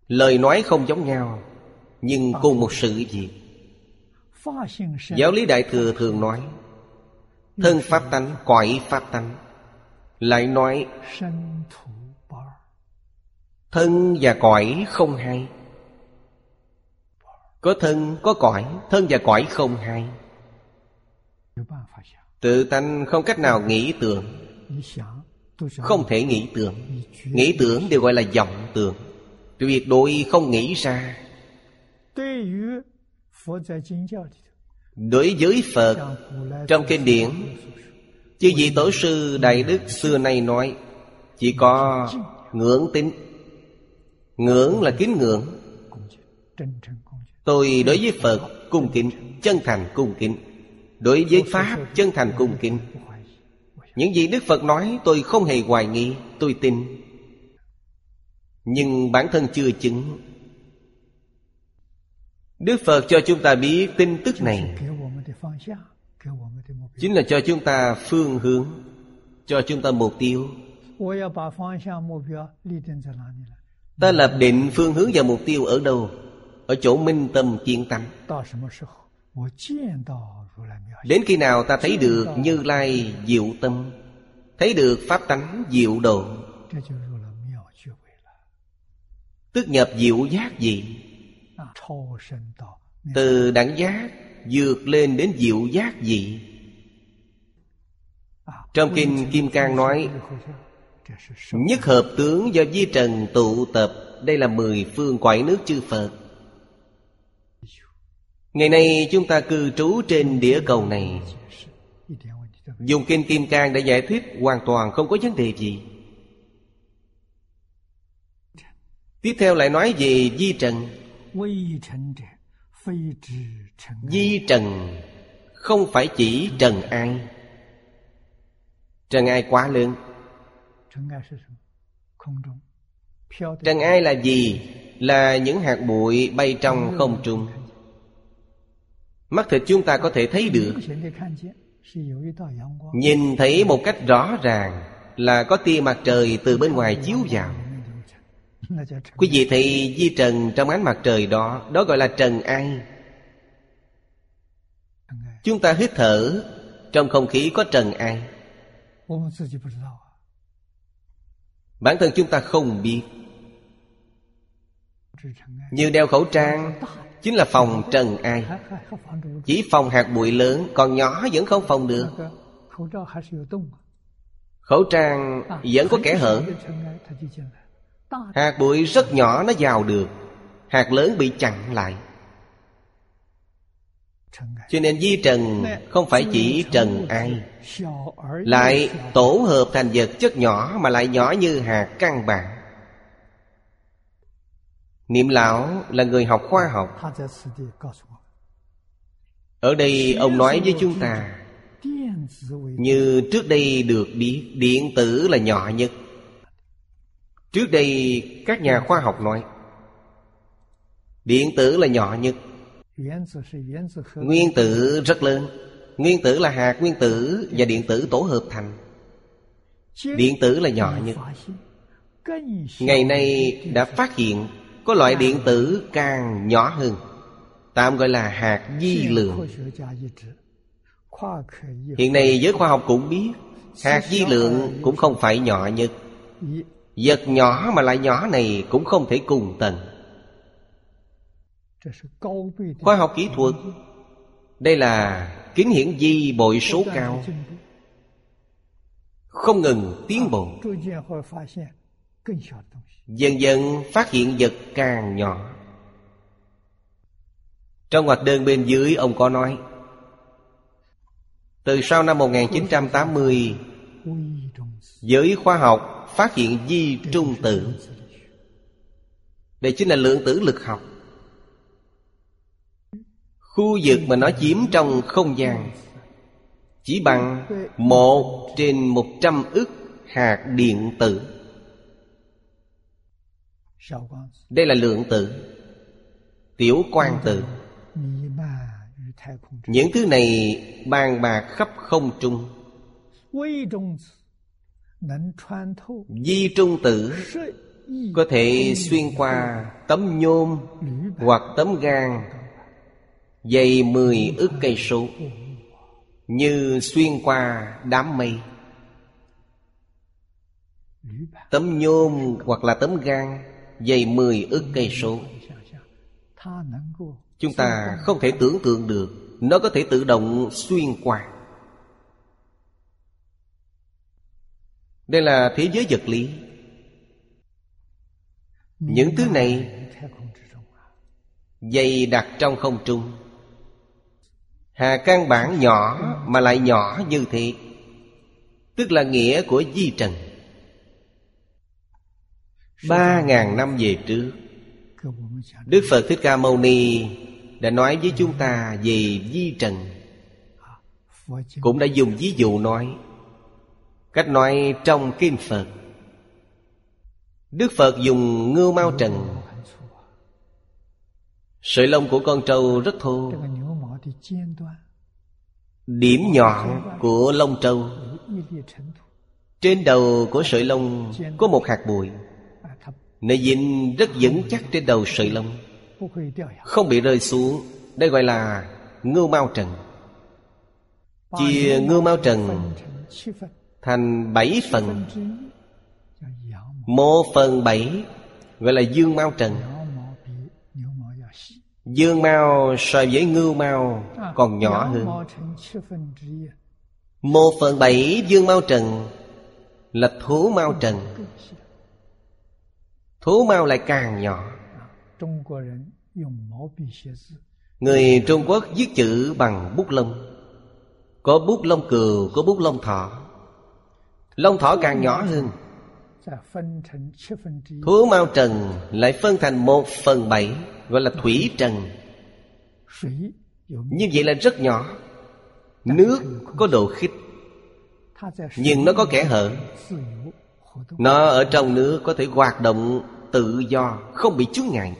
Lời nói không giống nhau Nhưng cùng một sự việc. Giáo lý Đại Thừa thường nói Thân Pháp tánh, cõi Pháp tánh. Lại nói Thân và cõi không hay Có thân, có cõi Thân và cõi không hay Tự tánh không cách nào nghĩ tưởng. Không thể nghĩ tưởng. Nghĩ tưởng đều gọi là vọng tưởng. Tuyệt đối không nghĩ ra. Đối với Phật, Trong kinh điển, Chư vị tổ sư Đại Đức xưa nay nói, Chỉ có ngưỡng tính Ngưỡng là kính ngưỡng. Tôi đối với Phật cung kính, Chân thành cung kính. Đối với Pháp, chân thành cung kính. Những gì Đức Phật nói, tôi không hề hoài nghi, Tôi tin. Nhưng bản thân chưa chứng. Đức Phật cho chúng ta biết tin tức này. Chính là cho chúng ta phương hướng, Cho chúng ta mục tiêu. Ta lập định phương hướng và mục tiêu ở đâu? Ở chỗ minh tâm kiên tâm Đến khi nào ta thấy được Như Lai diệu tâm Thấy được Pháp tánh diệu độ Tức nhập diệu giác gì Từ đẳng giác vượt lên đến diệu gì dị Trong Kinh Kim Cang nói Nhất hợp tướng do Di Trần tụ tập Đây là mười phương quải nước chư Phật Ngày nay chúng ta cư trú trên địa cầu này. Dùng Kinh Kim Cang để giải thuyết hoàn toàn không có vấn đề gì. Tiếp theo lại nói về Di Trần. Di Trần Không phải chỉ Trần Ai. Trần Ai quá lớn. Trần Ai là gì? Là những hạt bụi bay trong không trung. Mắt thịt chúng ta có thể thấy được. Nhìn thấy một cách rõ ràng Là có tia mặt trời từ bên ngoài chiếu vào. Quý vị thấy di trần trong ánh mặt trời đó Đó gọi là trần ai? Chúng ta hít thở, Trong không khí có trần ai? Bản thân chúng ta không biết. Như đeo khẩu trang Chính là phòng trần ai? Chỉ phòng hạt bụi lớn, Còn nhỏ vẫn không phòng được. Khẩu trang vẫn có kẻ hở. Hạt bụi rất nhỏ, nó vào được. Hạt lớn bị chặn lại. Cho nên di trần không phải chỉ trần ai. Lại tổ hợp thành vật chất nhỏ Mà lại nhỏ như hạt căn bản. Niệm lão là người học khoa học. Ở đây ông nói với chúng ta Như trước đây được biết Điện tử là nhỏ nhất. Trước đây các nhà khoa học nói, Điện tử là nhỏ nhất. Nguyên tử rất lớn. Nguyên tử là hạt nguyên tử Và điện tử tổ hợp thành. Điện tử là nhỏ nhất. Ngày nay đã phát hiện có loại điện tử càng nhỏ hơn. Tạm gọi là hạt di lượng. Hiện nay giới khoa học cũng biết Hạt di lượng cũng không phải nhỏ nhất. Vật nhỏ mà lại nhỏ này cũng không thể cùng tầng Khoa học kỹ thuật. Đây là kính hiển vi bội số cao. Không ngừng tiến bộ Dần dần phát hiện vật càng nhỏ. Trong ngoặc đơn bên dưới, ông có nói, Từ sau năm 1980 Giới khoa học phát hiện di trung tử. Đây chính là lượng tử lực học. Khu vực mà nó chiếm trong không gian chỉ bằng một trên một trăm ức hạt điện tử đây là lượng tử tiểu quan tử những thứ này bàn bạc khắp không trung. Di trung tử Có thể xuyên qua tấm nhôm Hoặc tấm gan Dày mười ức cây số. Như xuyên qua đám mây. Tấm nhôm hoặc là tấm gan Dày mười ức cây số. Chúng ta không thể tưởng tượng được, Nó có thể tự động xuyên qua. Đây là thế giới vật lý. Những thứ này dày đặt trong không trung. Hà căn bản nhỏ mà lại nhỏ như thế, tức là nghĩa của di trần ba ngàn năm về trước, đức phật thích ca mâu ni đã nói với chúng ta về di trần. Cũng đã dùng ví dụ nói, cách nói trong kinh phật. Đức phật dùng ngưu mao trần. Sợi lông của con trâu rất thô. Điểm nhọn của lông trâu. Trên đầu của sợi lông có một hạt bụi nó dính rất vững chắc trên đầu sợi lông. Không bị rơi xuống, Đây gọi là ngưu mao trần. Chia ngưu mao trần Thành bảy phần. Một phần bảy Gọi là dương mao trần. Dương mao so với ngưu mao Còn nhỏ hơn. Một phần bảy dương mao trần Là thú mao trần. Thú mau lại càng nhỏ. Người Trung Quốc viết chữ bằng bút lông. Có bút lông cừu, có bút lông thỏ. Lông thỏ càng nhỏ hơn. Thú mau trần lại phân thành một phần bảy Gọi là thủy trần. Như vậy là rất nhỏ. Nước có độ khích Nhưng nó có kẻ hở. Nó ở trong nước có thể hoạt động tự do, không bị chướng ngại.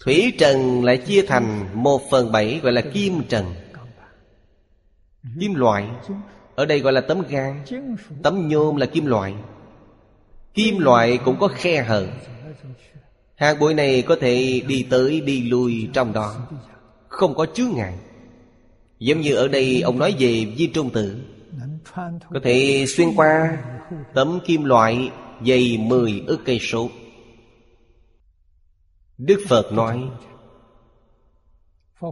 Thủy trần lại chia thành một phần bảy, gọi là kim trần. Kim loại, ở đây gọi là tấm gan, tấm nhôm là kim loại. Kim loại cũng có khe hở. Hạt bụi này có thể đi tới đi lui trong đó, không có chướng ngại. Giống như ở đây ông nói về di trung tử, có thể xuyên qua tấm kim loại dày mười ức cây số. Đức Phật nói,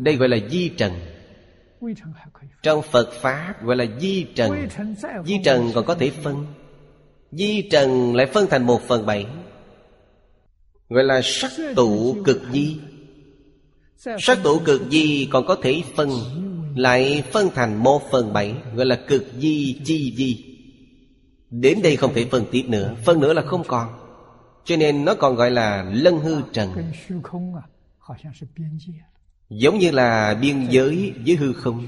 Đây gọi là di trần. Trong Phật Pháp gọi là di trần. Di trần còn có thể phân. Di trần lại phân thành một phần bảy. Gọi là sắc tụ cực di. Sắc tụ cực di còn có thể phân, Lại phân thành một phần bảy, Gọi là cực di chi di. Đến đây không thể phân tiếp nữa, Phân nữa là không còn. Cho nên nó còn gọi là lân hư trần. Giống như là biên giới với hư không.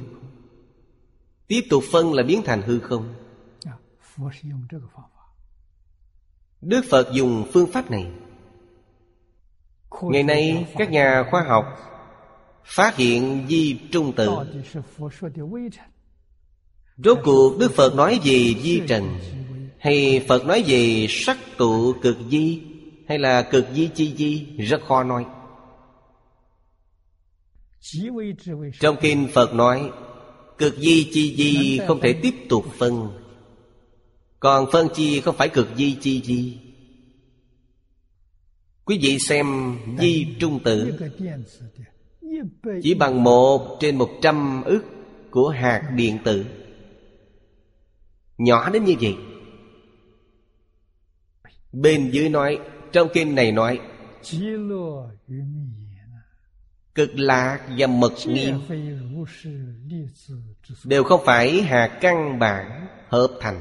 Tiếp tục phân là biến thành hư không. Đức Phật dùng phương pháp này. Ngày nay, các nhà khoa học Phát hiện di trung tự Rốt cuộc Đức Phật nói về di trần? Hay Phật nói về sắc tụ cực di, Hay là cực di chi di, Rất khó nói. Trong kinh Phật nói, Cực di chi di không thể tiếp tục phân. Còn phân chi không phải cực di chi di. Quý vị xem di trung tử. Chỉ bằng một trên một trăm ức Của hạt điện tử. Nhỏ đến như vậy. Bên dưới nói, Trong kinh này nói, Cực lạc và mật nghiêm Đều không phải hà căn bản hợp thành.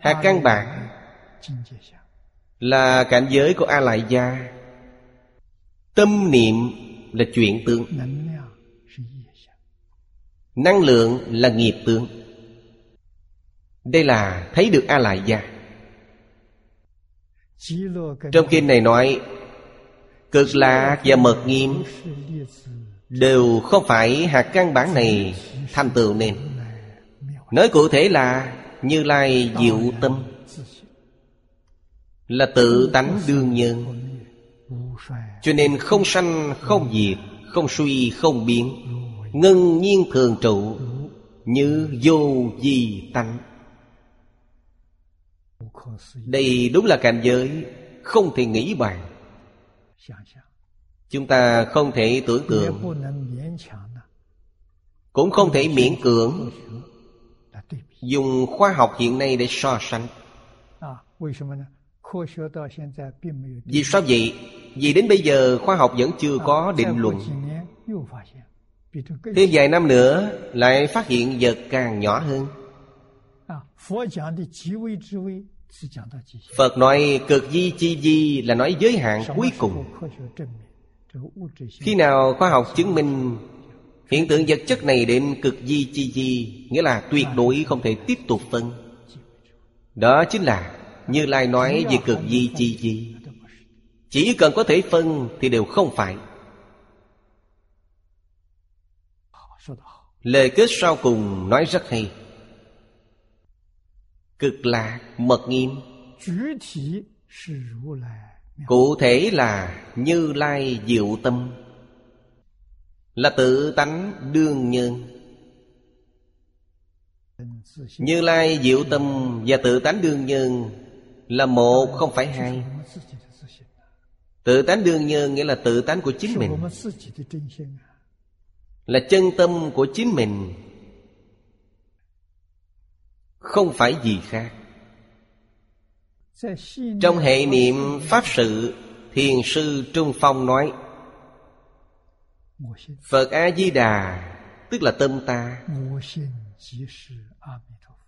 Hà căn bản Là cảnh giới của A-lại gia Tâm niệm là chuyện tương Năng lượng là nghiệp tương đây là thấy được A Lại Gia Trong kinh này nói, Cực lạc và mật nghiêm Đều không phải hạt căn bản này thành tựu nên. Nói cụ thể là Như Lai diệu tâm Là tự tánh đương nhân. Cho nên không sanh, không diệt, Không suy, không biến Ngân nhiên thường trụ Như vô di tánh đây đúng là cảnh giới Không thể nghĩ bàn Chúng ta không thể tưởng tượng, Cũng không thể miễn cưỡng Dùng khoa học hiện nay để so sánh. Vì sao vậy? Vì đến bây giờ khoa học vẫn chưa có định luận. Thêm vài năm nữa Lại phát hiện vật càng nhỏ hơn. Phật nói cực di chi di là nói giới hạn cuối cùng. Khi nào khoa học chứng minh Hiện tượng vật chất này đến cực di chi di Nghĩa là tuyệt đối không thể tiếp tục phân. Đó chính là Như Lai nói về cực di chi di. Chỉ cần có thể phân Thì đều không phải. Lời kết sau cùng nói rất hay Cực lạc mật nghiêm. Cụ thể là Như Lai diệu tâm. Là tự tánh đương nhân Như Lai diệu tâm và tự tánh đương nhân Là một không phải hai. Tự tánh đương nhân nghĩa là tự tánh của chính mình. Là chân tâm của chính mình. Không phải gì khác. Trong hệ niệm Pháp sự, Thiền sư Trung Phong nói, Phật A-di-đà, Tức là tâm ta.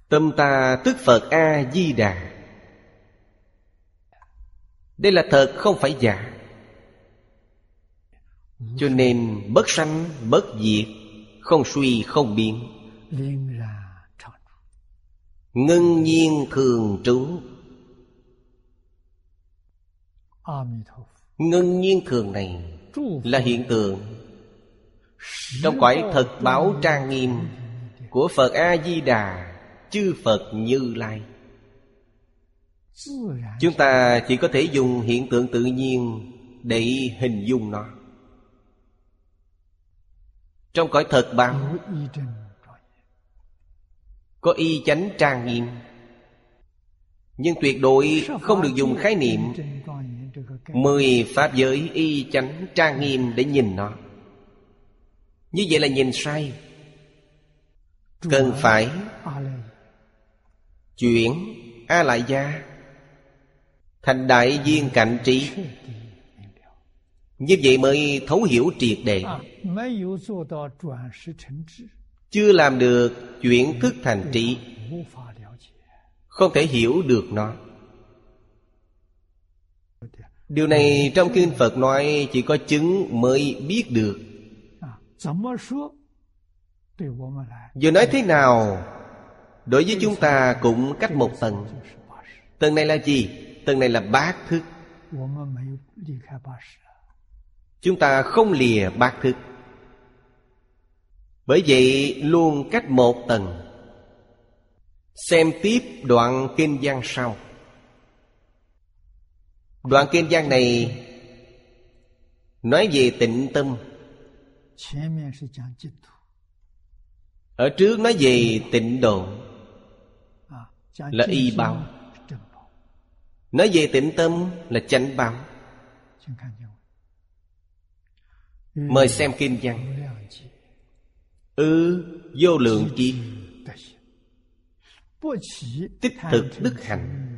Tâm ta tức Phật A-di-đà. Đây là thật, không phải giả. Cho nên bất sanh, bất diệt, Không suy, không biến. Ngân nhiên thường trú. Ngân nhiên thường này Là hiện tượng Trong cõi thật báo trang nghiêm Của Phật A-di-đà Chư Phật Như Lai. Chúng ta chỉ có thể dùng hiện tượng tự nhiên Để hình dung nó. Trong cõi thật báo có y chánh trang nghiêm. Nhưng tuyệt đối không được dùng khái niệm Mười pháp giới y chánh trang nghiêm để nhìn nó. Như vậy là nhìn sai. Cần phải Chuyển A lại gia Thành đại viên cạnh trí. Như vậy mới thấu hiểu triệt đề. Chưa làm được chuyển thức thành trí, Không thể hiểu được nó. Điều này trong Kinh Phật nói Chỉ có chứng mới biết được. Giờ nói thế nào? Đối với chúng ta cũng cách một tầng. Tầng này là gì? Tầng này là bát thức. Chúng ta không lìa bát thức. Bởi vậy luôn cách một tầng. Xem tiếp đoạn kinh văn sau. Đoạn kinh văn này Nói về tịnh tâm. Ở trước nói về tịnh độ. Là y báo. Nói về tịnh tâm là chánh báo. Mời xem kinh văn. Ư, vô lượng kiếp Tích thực đức hạnh,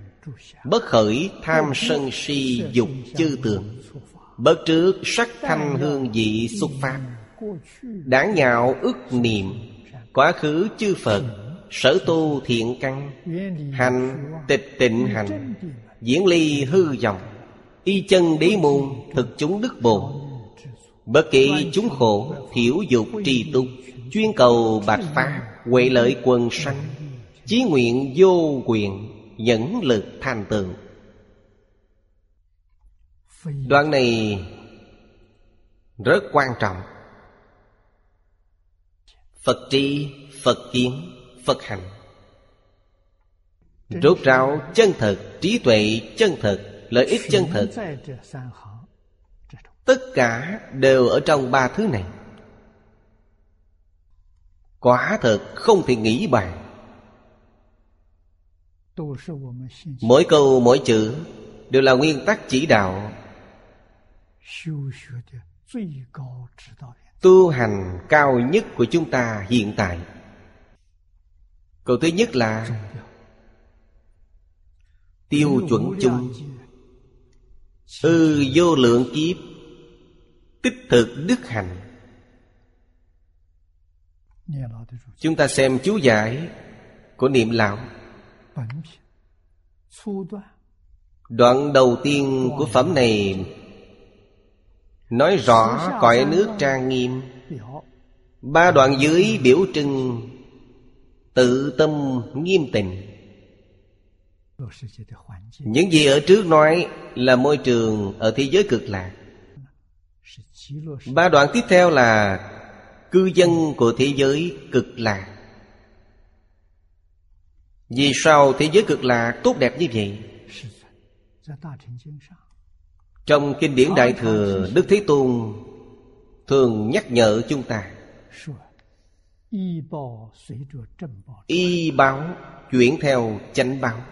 Bất khởi tham sân si dục chư tường, Bất trước sắc thanh hương vị xuất phát. Đáng nhạo ức niệm, Quá khứ chư Phật, Sở tu thiện căn, Hành tịch tịnh hành, Diễn ly hư vọng, Y chân đế môn thực chúng đức bồ Bất kỳ chúng khổ, Thiểu dục trì tu Chuyên cầu bạch pháp Huệ lợi quần sanh, Chí nguyện vô quyền, nhẫn lực thành tựu đoạn này rất quan trọng. Phật tri, phật kiến, phật hành. Rốt ráo chân thật trí tuệ chân thật lợi ích chân thật tất cả đều ở trong ba thứ này quả thật không thể nghĩ bàn Mỗi câu, mỗi chữ Đều là nguyên tắc chỉ đạo. Tu hành cao nhất của chúng ta hiện tại. Câu thứ nhất là tiêu chuẩn chung. Ư vô lượng kiếp, tích thực đức hành chúng ta xem chú giải của niệm lão đoạn đầu tiên của phẩm này nói rõ cõi nước trang nghiêm. Ba đoạn dưới biểu trưng tự tâm nghiêm tịnh. Những gì ở trước nói là môi trường ở thế giới cực lạc. Ba đoạn tiếp theo là cư dân của thế giới cực lạc vì sao thế giới cực lạc tốt đẹp như vậy? Trong kinh điển đại thừa, đức thế tôn thường nhắc nhở chúng ta, y báo chuyển theo chánh báo.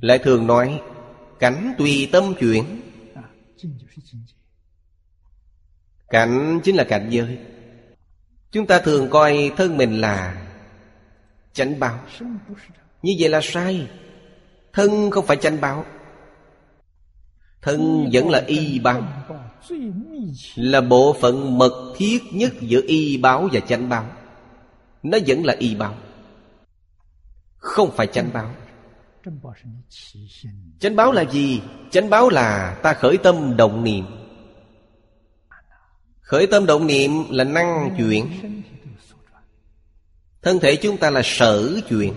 Lại thường nói, cảnh tùy tâm chuyển cảnh chính là cảnh giới. Chúng ta thường coi thân mình là chánh báo. Như vậy là sai. Thân không phải chánh báo. Thân vẫn là y báo. Là bộ phận mật thiết nhất giữa y báo và chánh báo. Nó vẫn là y báo. Không phải chánh báo. Chánh báo là gì? Chánh báo là ta khởi tâm động niệm khởi tâm động niệm là năng chuyển. Thân thể chúng ta là sở chuyển.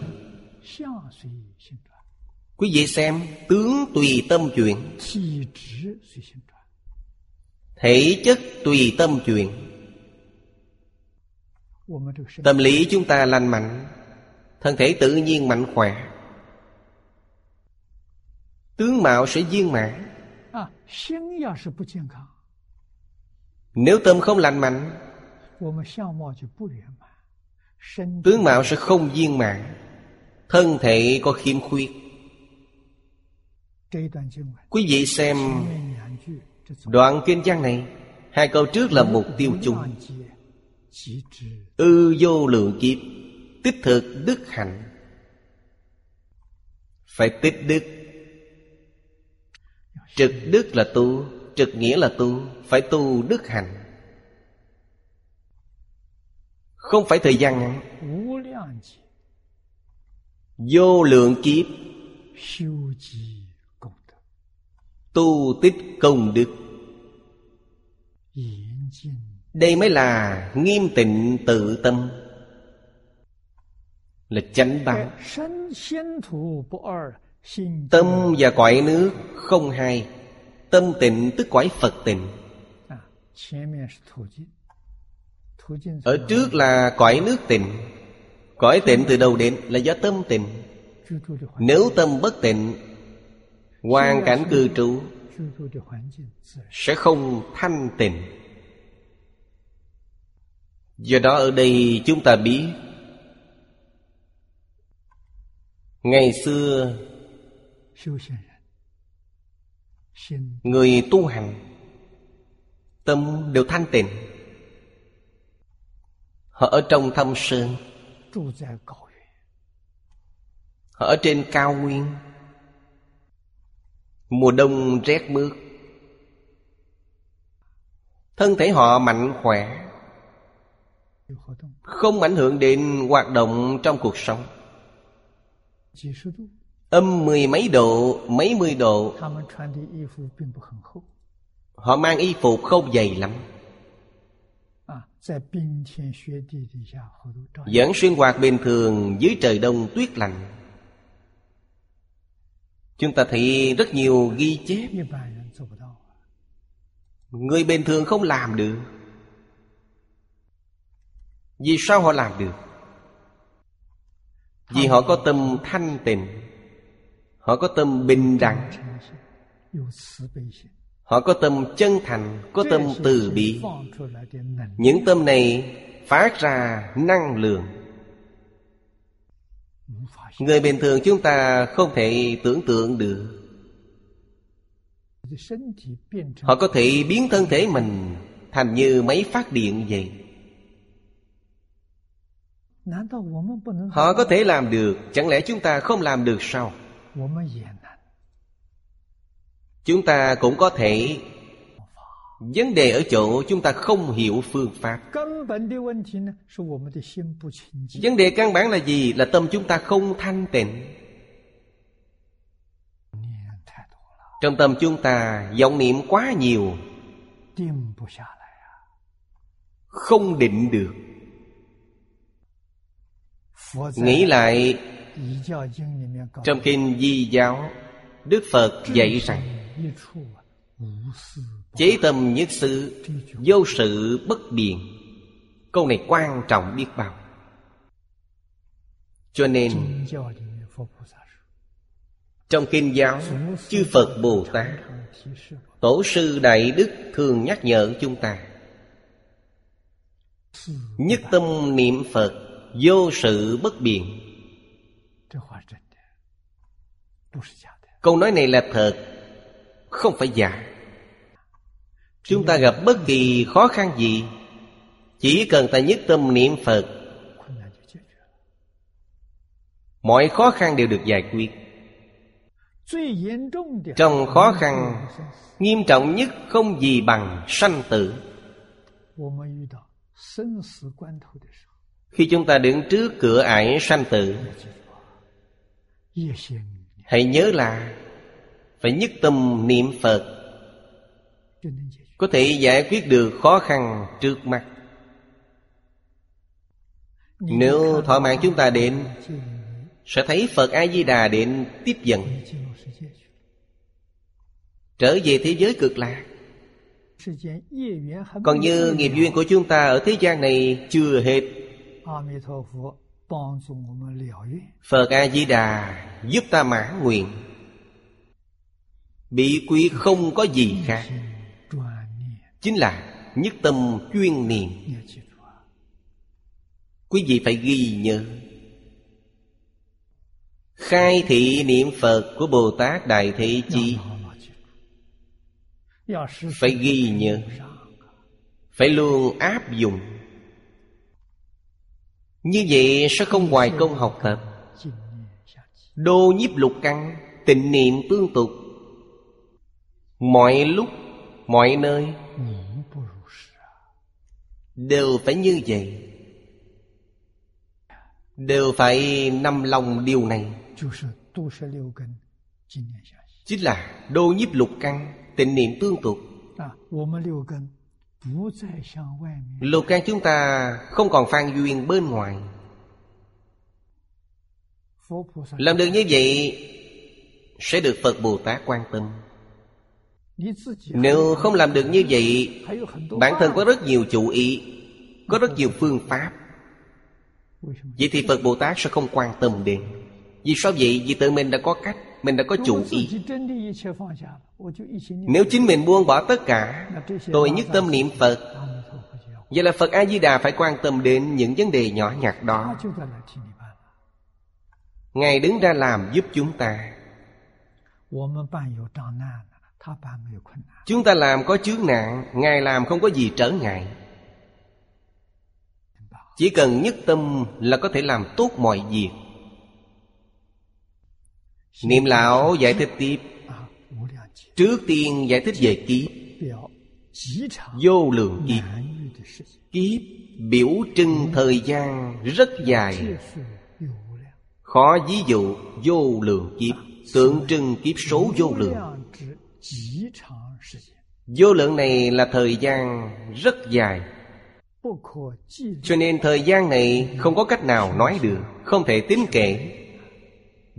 Quý vị xem, tướng tùy tâm chuyển. Thể chất tùy tâm chuyển. Tâm lý chúng ta lành mạnh, thân thể tự nhiên mạnh khỏe. Tướng mạo sẽ viên mãn nếu tâm không lành mạnh, tướng mạo sẽ không viên mãn, thân thể có khiếm khuyết. Quý vị xem đoạn kinh văn này, hai câu trước là mục tiêu chung. Ư vô lượng kiếp, tích thực đức hạnh. Phải tích đức. Trực đức là tu trực nghĩa là tu, phải tu đức hạnh. Không phải thời gian. Ngắn vô lượng kiếp. Tu tích công đức. Đây mới là nghiêm tịnh tự tâm. Là chánh báo. Tâm và cõi nước không hai tâm tịnh tức cõi phật tịnh. ở trước là cõi nước tịnh. Cõi tịnh từ đâu đến là do tâm tịnh. nếu tâm bất tịnh hoàn cảnh cư trú sẽ không thanh tịnh. Do đó ở đây chúng ta biết ngày xưa người tu hành tâm đều thanh tịnh. Họ ở trong thâm sơn họ ở trên cao nguyên. Mùa đông rét mướt thân thể họ mạnh khỏe không ảnh hưởng đến hoạt động trong cuộc sống Âm mười mấy độ, mấy mươi độ. Họ mang y phục không dày lắm. Vẫn sinh hoạt bình thường dưới trời đông tuyết lạnh Chúng ta thấy rất nhiều ghi chép. Người bình thường không làm được. Vì sao họ làm được? Vì họ có tâm thanh tịnh Họ có tâm bình đẳng. Họ có tâm chân thành, Có tâm từ bi. Những tâm này phát ra năng lượng. Người bình thường chúng ta không thể tưởng tượng được. Họ có thể biến thân thể mình Thành như máy phát điện vậy. Họ có thể làm được, Chẳng lẽ chúng ta không làm được sao? Chúng ta cũng có thể Vấn đề ở chỗ chúng ta không hiểu phương pháp Vấn đề căn bản là gì? Là tâm chúng ta không thanh tịnh Trong tâm chúng ta vọng niệm quá nhiều Không định được Nghĩ lại Trong kinh Di Giáo Đức Phật dạy rằng Chế tâm nhất sự Vô sự bất biện. Câu này quan trọng biết bao. Cho nên Trong kinh giáo Chư Phật Bồ Tát Tổ sư Đại Đức thường nhắc nhở chúng ta Nhất tâm niệm Phật Vô sự bất biện Câu nói này là thật Không phải giả. Chúng ta gặp bất kỳ khó khăn gì Chỉ cần ta nhất tâm niệm Phật Mọi khó khăn đều được giải quyết. Trong khó khăn Nghiêm trọng nhất không gì bằng sanh tử. Khi chúng ta đứng trước cửa ải sanh tử Hãy nhớ là Phải nhất tâm niệm Phật. Có thể giải quyết được khó khăn trước mắt. Nếu thọ mạng chúng ta đến, sẽ thấy phật a di đà đến tiếp dẫn trở về thế giới cực lạc. Còn như nghiệp duyên của chúng ta ở thế gian này chưa hết phật a di đà giúp ta mãn nguyện. Bí quyết không có gì khác. Chính là nhất tâm chuyên niệm. Quý vị phải ghi nhớ. Khai thị niệm phật của bồ tát đại thế chi. Phải ghi nhớ. Phải luôn áp dụng như vậy sẽ không hoài công học tập đô nhiếp lục căn, tịnh niệm tương tục. Mọi lúc, mọi nơi đều phải như vậy. Đều phải nằm lòng điều này. Chính là đô nhiếp lục căn, tịnh niệm tương tục. À, lục căn chúng ta không còn phan duyên bên ngoài. Làm được như vậy sẽ được phật bồ tát quan tâm. nếu không làm được như vậy Bản thân có rất nhiều chủ ý Có rất nhiều phương pháp. Vậy thì Phật Bồ Tát sẽ không quan tâm đến. Vì sao vậy? Vì tự mình đã có cách Mình đã có chủ ý Nếu chính mình buông bỏ tất cả Tôi nhất tâm niệm Phật。Vậy là Phật A-di-đà phải quan tâm đến những vấn đề nhỏ nhặt đó。Ngài đứng ra làm giúp chúng ta Chúng ta làm có chướng nạn Ngài làm không có gì trở ngại。Chỉ cần nhất tâm là có thể làm tốt mọi việc Niệm lão giải thích tiếp. Trước tiên giải thích về kiếp Vô lượng kiếp Kiếp biểu trưng thời gian rất dài. Khó ví dụ vô lượng kiếp Tượng trưng kiếp số vô lượng. Vô lượng này là thời gian rất dài. Cho nên thời gian này không có cách nào nói được, Không thể tính kể.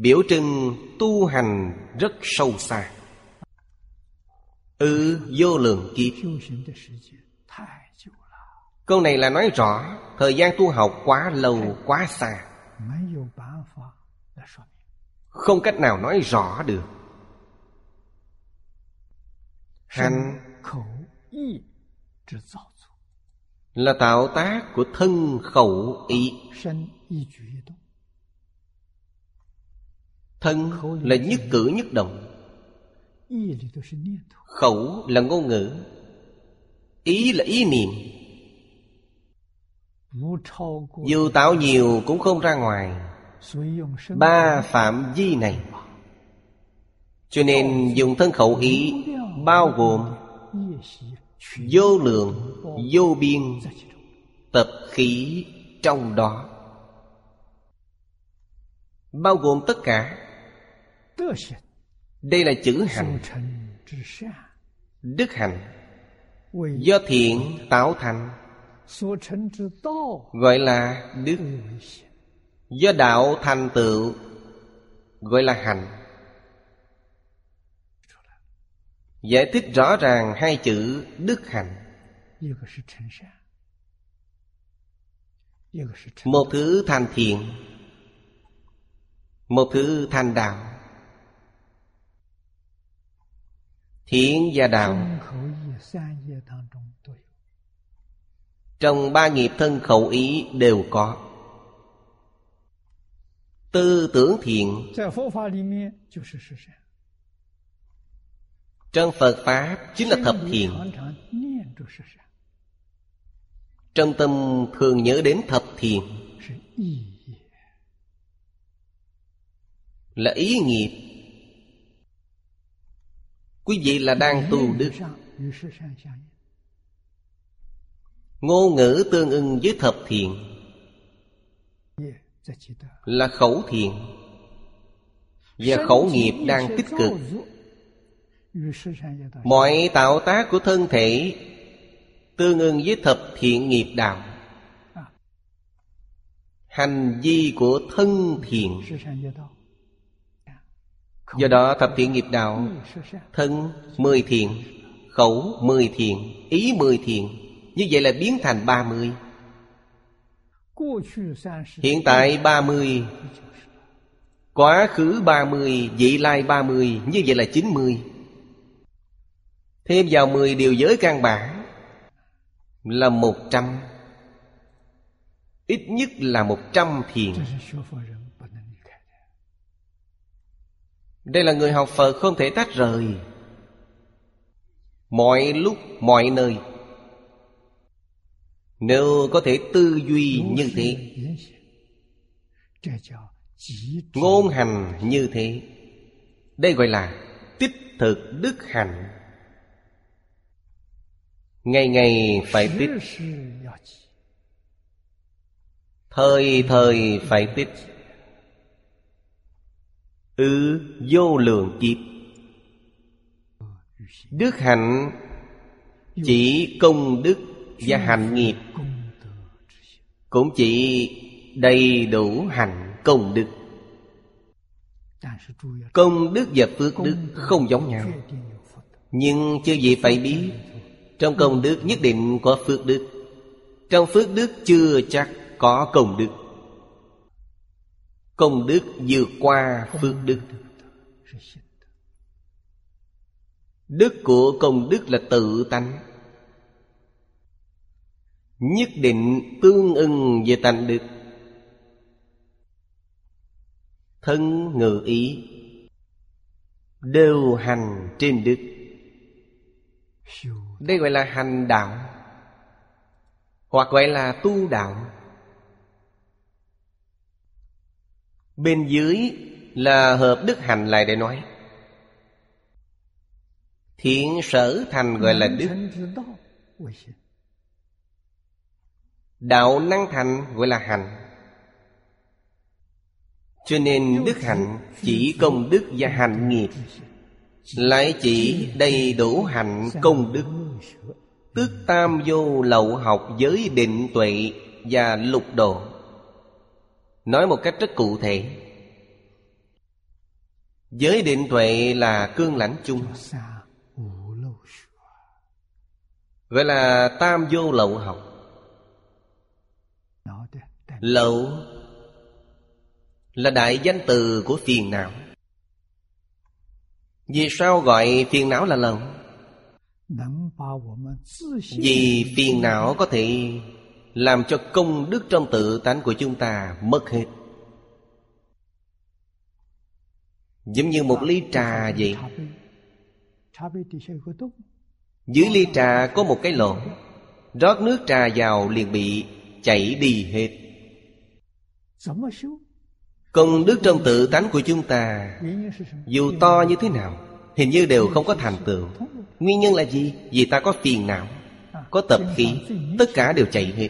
Biểu trưng tu hành rất sâu xa. Ừ vô lượng kiếp. Câu này là nói rõ Thời gian tu học quá lâu, quá xa. Không cách nào nói rõ được. Hành là tạo tác của thân khẩu ý thân là nhất cử nhất động. Khẩu là ngôn ngữ. Ý là ý niệm. Dù tạo nhiều cũng không ra ngoài. Ba phạm vi này. Cho nên dùng thân khẩu ý Bao gồm Vô lượng, Vô biên, Tập khí trong đó. Bao gồm tất cả. Đây là chữ hành. Đức hạnh. Do thiện tạo thành. Gọi là đức. Do đạo thành tựu. Gọi là hành. Giải thích rõ ràng hai chữ đức hạnh. Một thứ thành thiện. Một thứ thành đạo Thiện và đạo Trong ba nghiệp thân khẩu ý đều có. Tư tưởng thiện. Trong Phật Pháp chính là thập thiện. Trong tâm thường nhớ đến thập thiện. Là ý nghiệp. Quý vị là đang tu đức. Ngôn ngữ tương ưng với thập thiện Là khẩu thiện Và khẩu nghiệp đang tích cực. Mọi tạo tác của thân thể Tương ưng với thập thiện nghiệp đạo. Hành vi của thân thiện Do đó thập thiện nghiệp đạo Thân mười thiện Khẩu mười thiện Ý mười thiện Như vậy là biến thành ba mươi. Hiện tại ba mươi. Quá khứ ba mươi Vị lai ba mươi Như vậy là chín mươi. Thêm vào mười điều giới căn bản Là một trăm. Ít nhất là một trăm thiền Đây là người học Phật không thể tách rời. Mọi lúc, mọi nơi. Nếu có thể tư duy như thế Ngôn hành như thế Đây gọi là tích thực đức hạnh. Ngày ngày phải tích. Thời thời phải tích ư vô lượng kiếp. Đức hạnh chỉ công đức và hạnh nghiệp, cũng chỉ đầy đủ hạnh công đức. Công đức và phước đức không giống nhau, nhưng chưa gì phải biết. Trong công đức nhất định có phước đức, trong phước đức chưa chắc có công đức. Công đức vượt qua phước đức. Đức của công đức là tự tánh. Nhất định tương ưng về tánh đức. Thân ngự ý. Đều hành trên đức. Đây gọi là hành đạo, Hoặc gọi là tu đạo. Bên dưới là hợp đức hành lại để nói. Thiện sở thành gọi là đức. Đạo năng thành gọi là hành. Cho nên đức hạnh chỉ công đức và hành nghiệp. Lại chỉ đầy đủ hạnh công đức. Tức tam vô lậu học giới định tuệ và lục độ. Nói một cách rất cụ thể. Giới định tuệ là cương lãnh chung. Gọi là tam vô lậu học. Lậu Là đại danh từ của phiền não. Vì sao gọi phiền não là lậu? Vì phiền não có thể làm cho công đức trong tự tánh của chúng ta mất hết. Giống như một ly trà vậy. Dưới ly trà có một cái lỗ. Rót nước trà vào liền bị chảy đi hết. Công đức trong tự tánh của chúng ta, Dù to như thế nào, Hình như đều không có thành tựu. Nguyên nhân là gì? Vì ta có phiền não, Có tập khí, Tất cả đều chạy hết.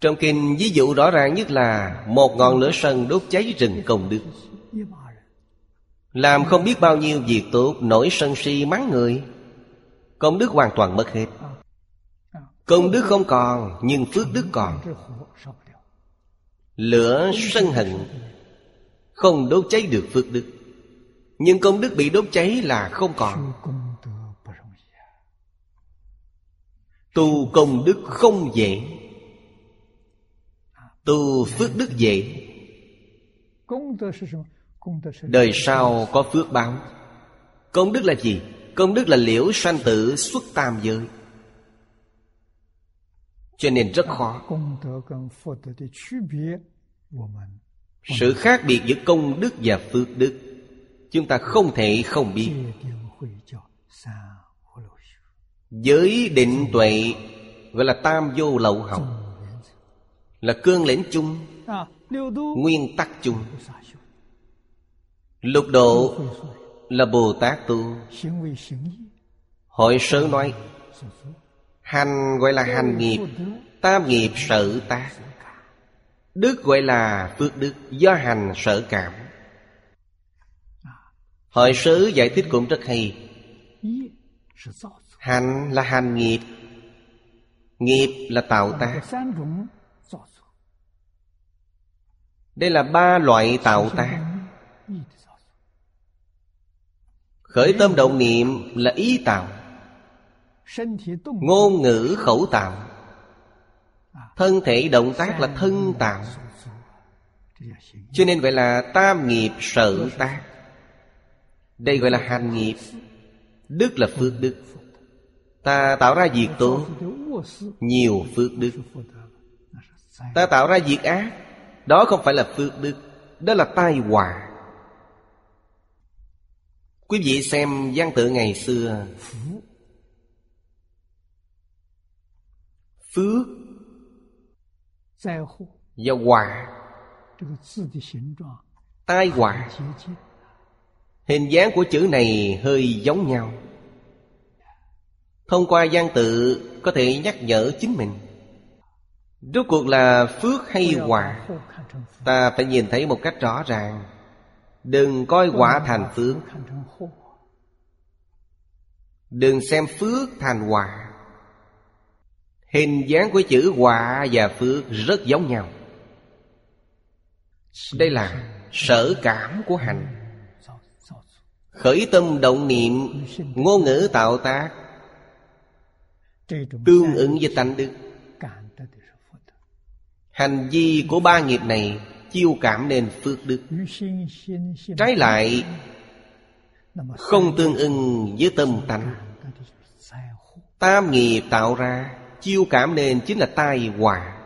Trong kinh ví dụ rõ ràng nhất là Một ngọn lửa sân đốt cháy rừng công đức. Làm không biết bao nhiêu việc tốt Nổi sân si mắng người, Công đức hoàn toàn mất hết. Công đức không còn, Nhưng phước đức còn. Lửa sân hận Không đốt cháy được phước đức, Nhưng công đức bị đốt cháy là không còn. Tu công đức không dễ. Tu phước đức dễ. Đời sau có phước báo. Công đức là gì? Công đức là liễu sanh tử xuất tam giới. Cho nên rất khó. Sự khác biệt giữa công đức và phước đức, Chúng ta không thể không biết. Giới định tuệ, Gọi là tam vô lậu học Là cương lĩnh chung, Nguyên tắc chung. Lục độ là Bồ Tát tu. Hội sớ nói, Hành gọi là hành nghiệp, Tam nghiệp sở tác. Đức gọi là phước đức, Do hành sở cảm. Hội sớ giải thích cũng rất hay. Hành là hành nghiệp. Nghiệp là tạo tác. Đây là ba loại tạo tác. Khởi tâm động niệm là ý tạo. Ngôn ngữ khẩu tạo. Thân thể động tác là thân tạo. Cho nên gọi là tam nghiệp sở tác. Đây gọi là hành nghiệp. Đức là phước đức. Ta tạo ra việc tốt Nhiều phước đức. Ta tạo ra việc ác, Đó không phải là phước đức, Đó là tai họa. Quý vị xem văn tự ngày xưa. Phước Và họa, Tai họa. Hình dáng của chữ này hơi giống nhau. Thông qua văn tự có thể nhắc nhở chính mình. Rốt cuộc là phước hay họa Ta phải nhìn thấy một cách rõ ràng. Đừng coi quả thành phước. Đừng xem phước thành quả. Hình dáng của chữ quả và phước rất giống nhau. Đây là sở cảm của hành. Khởi tâm động niệm Ngôn ngữ tạo tác Tương ứng với tánh đức. Hành vi của ba nghiệp này chiêu cảm nên phước đức. Trái lại không tương ưng với tâm tánh. tam nghiệp tạo ra chiêu cảm nên chính là tai họa.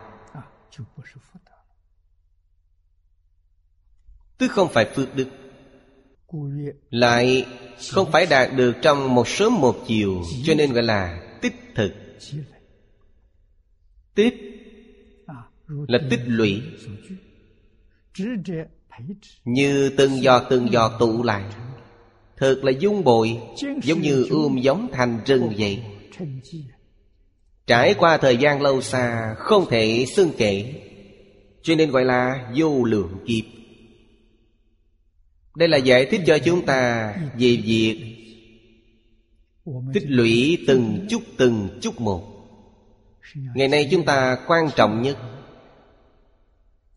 Tức không phải phước đức. Lại không phải đạt được trong một sớm một chiều cho nên gọi là tích thực. Tích. Là tích lũy. như từng giọt từng giọt tụ lại. Thật là dung bội Giống như ươm giống thành rừng vậy. Trải qua thời gian lâu xa Không thể xưng kể. Cho nên gọi là vô lượng kiếp. Đây là giải thích cho chúng ta Về việc Tích lũy từng chút từng chút một. Ngày nay chúng ta quan trọng nhất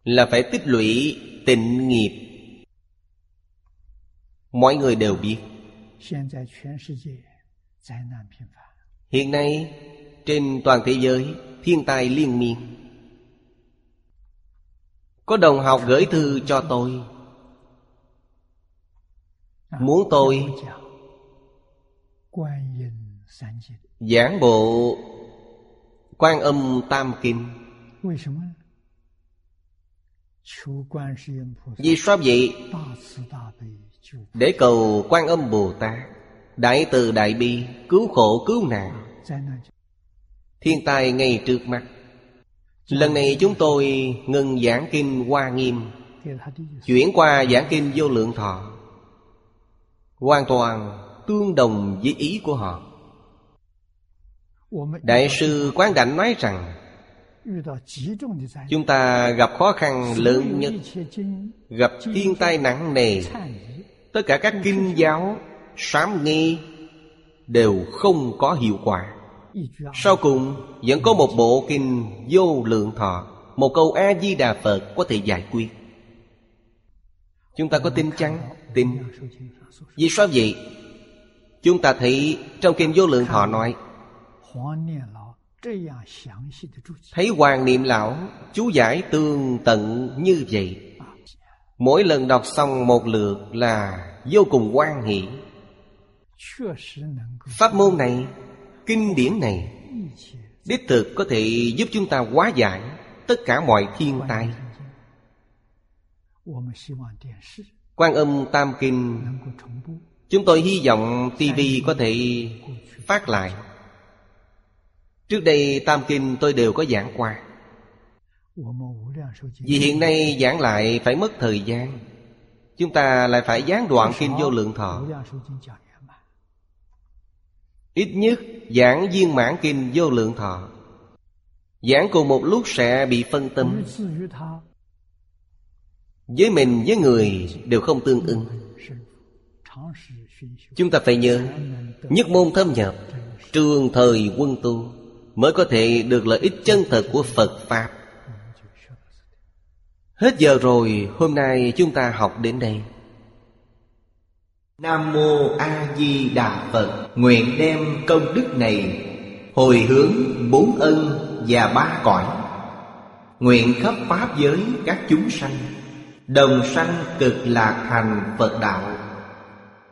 là phải tích lũy tịnh nghiệp. Mọi người đều biết hiện nay trên toàn thế giới thiên tai liên miên. Có đồng học gửi thư cho tôi muốn tôi giảng bộ quan âm tam kinh vì sao? Vậy? Để cầu quan âm Bồ Tát Đại từ đại bi Cứu khổ cứu nạn. Thiên tai ngay trước mắt. Lần này chúng tôi ngừng giảng kinh Hoa Nghiêm. Chuyển qua giảng kinh Vô Lượng Thọ. Hoàn toàn tương đồng với ý của họ Đại sư Quán Đảnh nói rằng, Chúng ta gặp khó khăn lớn nhất, Gặp thiên tai nặng nề, Tất cả các kinh giáo, Sám nghi Đều không có hiệu quả Sau cùng, Vẫn có một bộ kinh vô lượng thọ, Một câu A-di-đà Phật có thể giải quyết Chúng ta có tin chăng? Tin Vì sao vậy? Chúng ta thấy trong kinh vô lượng thọ nói Thấy Hoàng Niệm Lão chú giải tương tận như vậy. Mỗi lần đọc xong một lượt là vô cùng quan hỷ. Pháp môn này, kinh điển này Đích thực có thể giúp chúng ta hóa giải Tất cả mọi thiên tai. Quan âm Tam Kinh Chúng tôi hy vọng TV có thể phát lại. Trước đây Tam Kinh tôi đều có giảng qua. Vì hiện nay giảng lại phải mất thời gian. Chúng ta lại phải gián đoạn Kinh Vô Lượng Thọ. Ít nhất giảng viên mãn Kinh Vô Lượng Thọ. Giảng cùng một lúc sẽ bị phân tâm. Với mình với người đều không tương ưng Chúng ta phải nhớ, Nhất môn thâm nhập, Trường thời quân tu Mới có thể được lợi ích chân thật của Phật Pháp. Hết giờ rồi, Hôm nay chúng ta học đến đây. Nam Mô A Di Đà Phật, Nguyện đem công đức này Hồi hướng bốn ân và ba cõi. Nguyện khắp Pháp giới các chúng sanh, Đồng sanh cực lạc thành Phật đạo.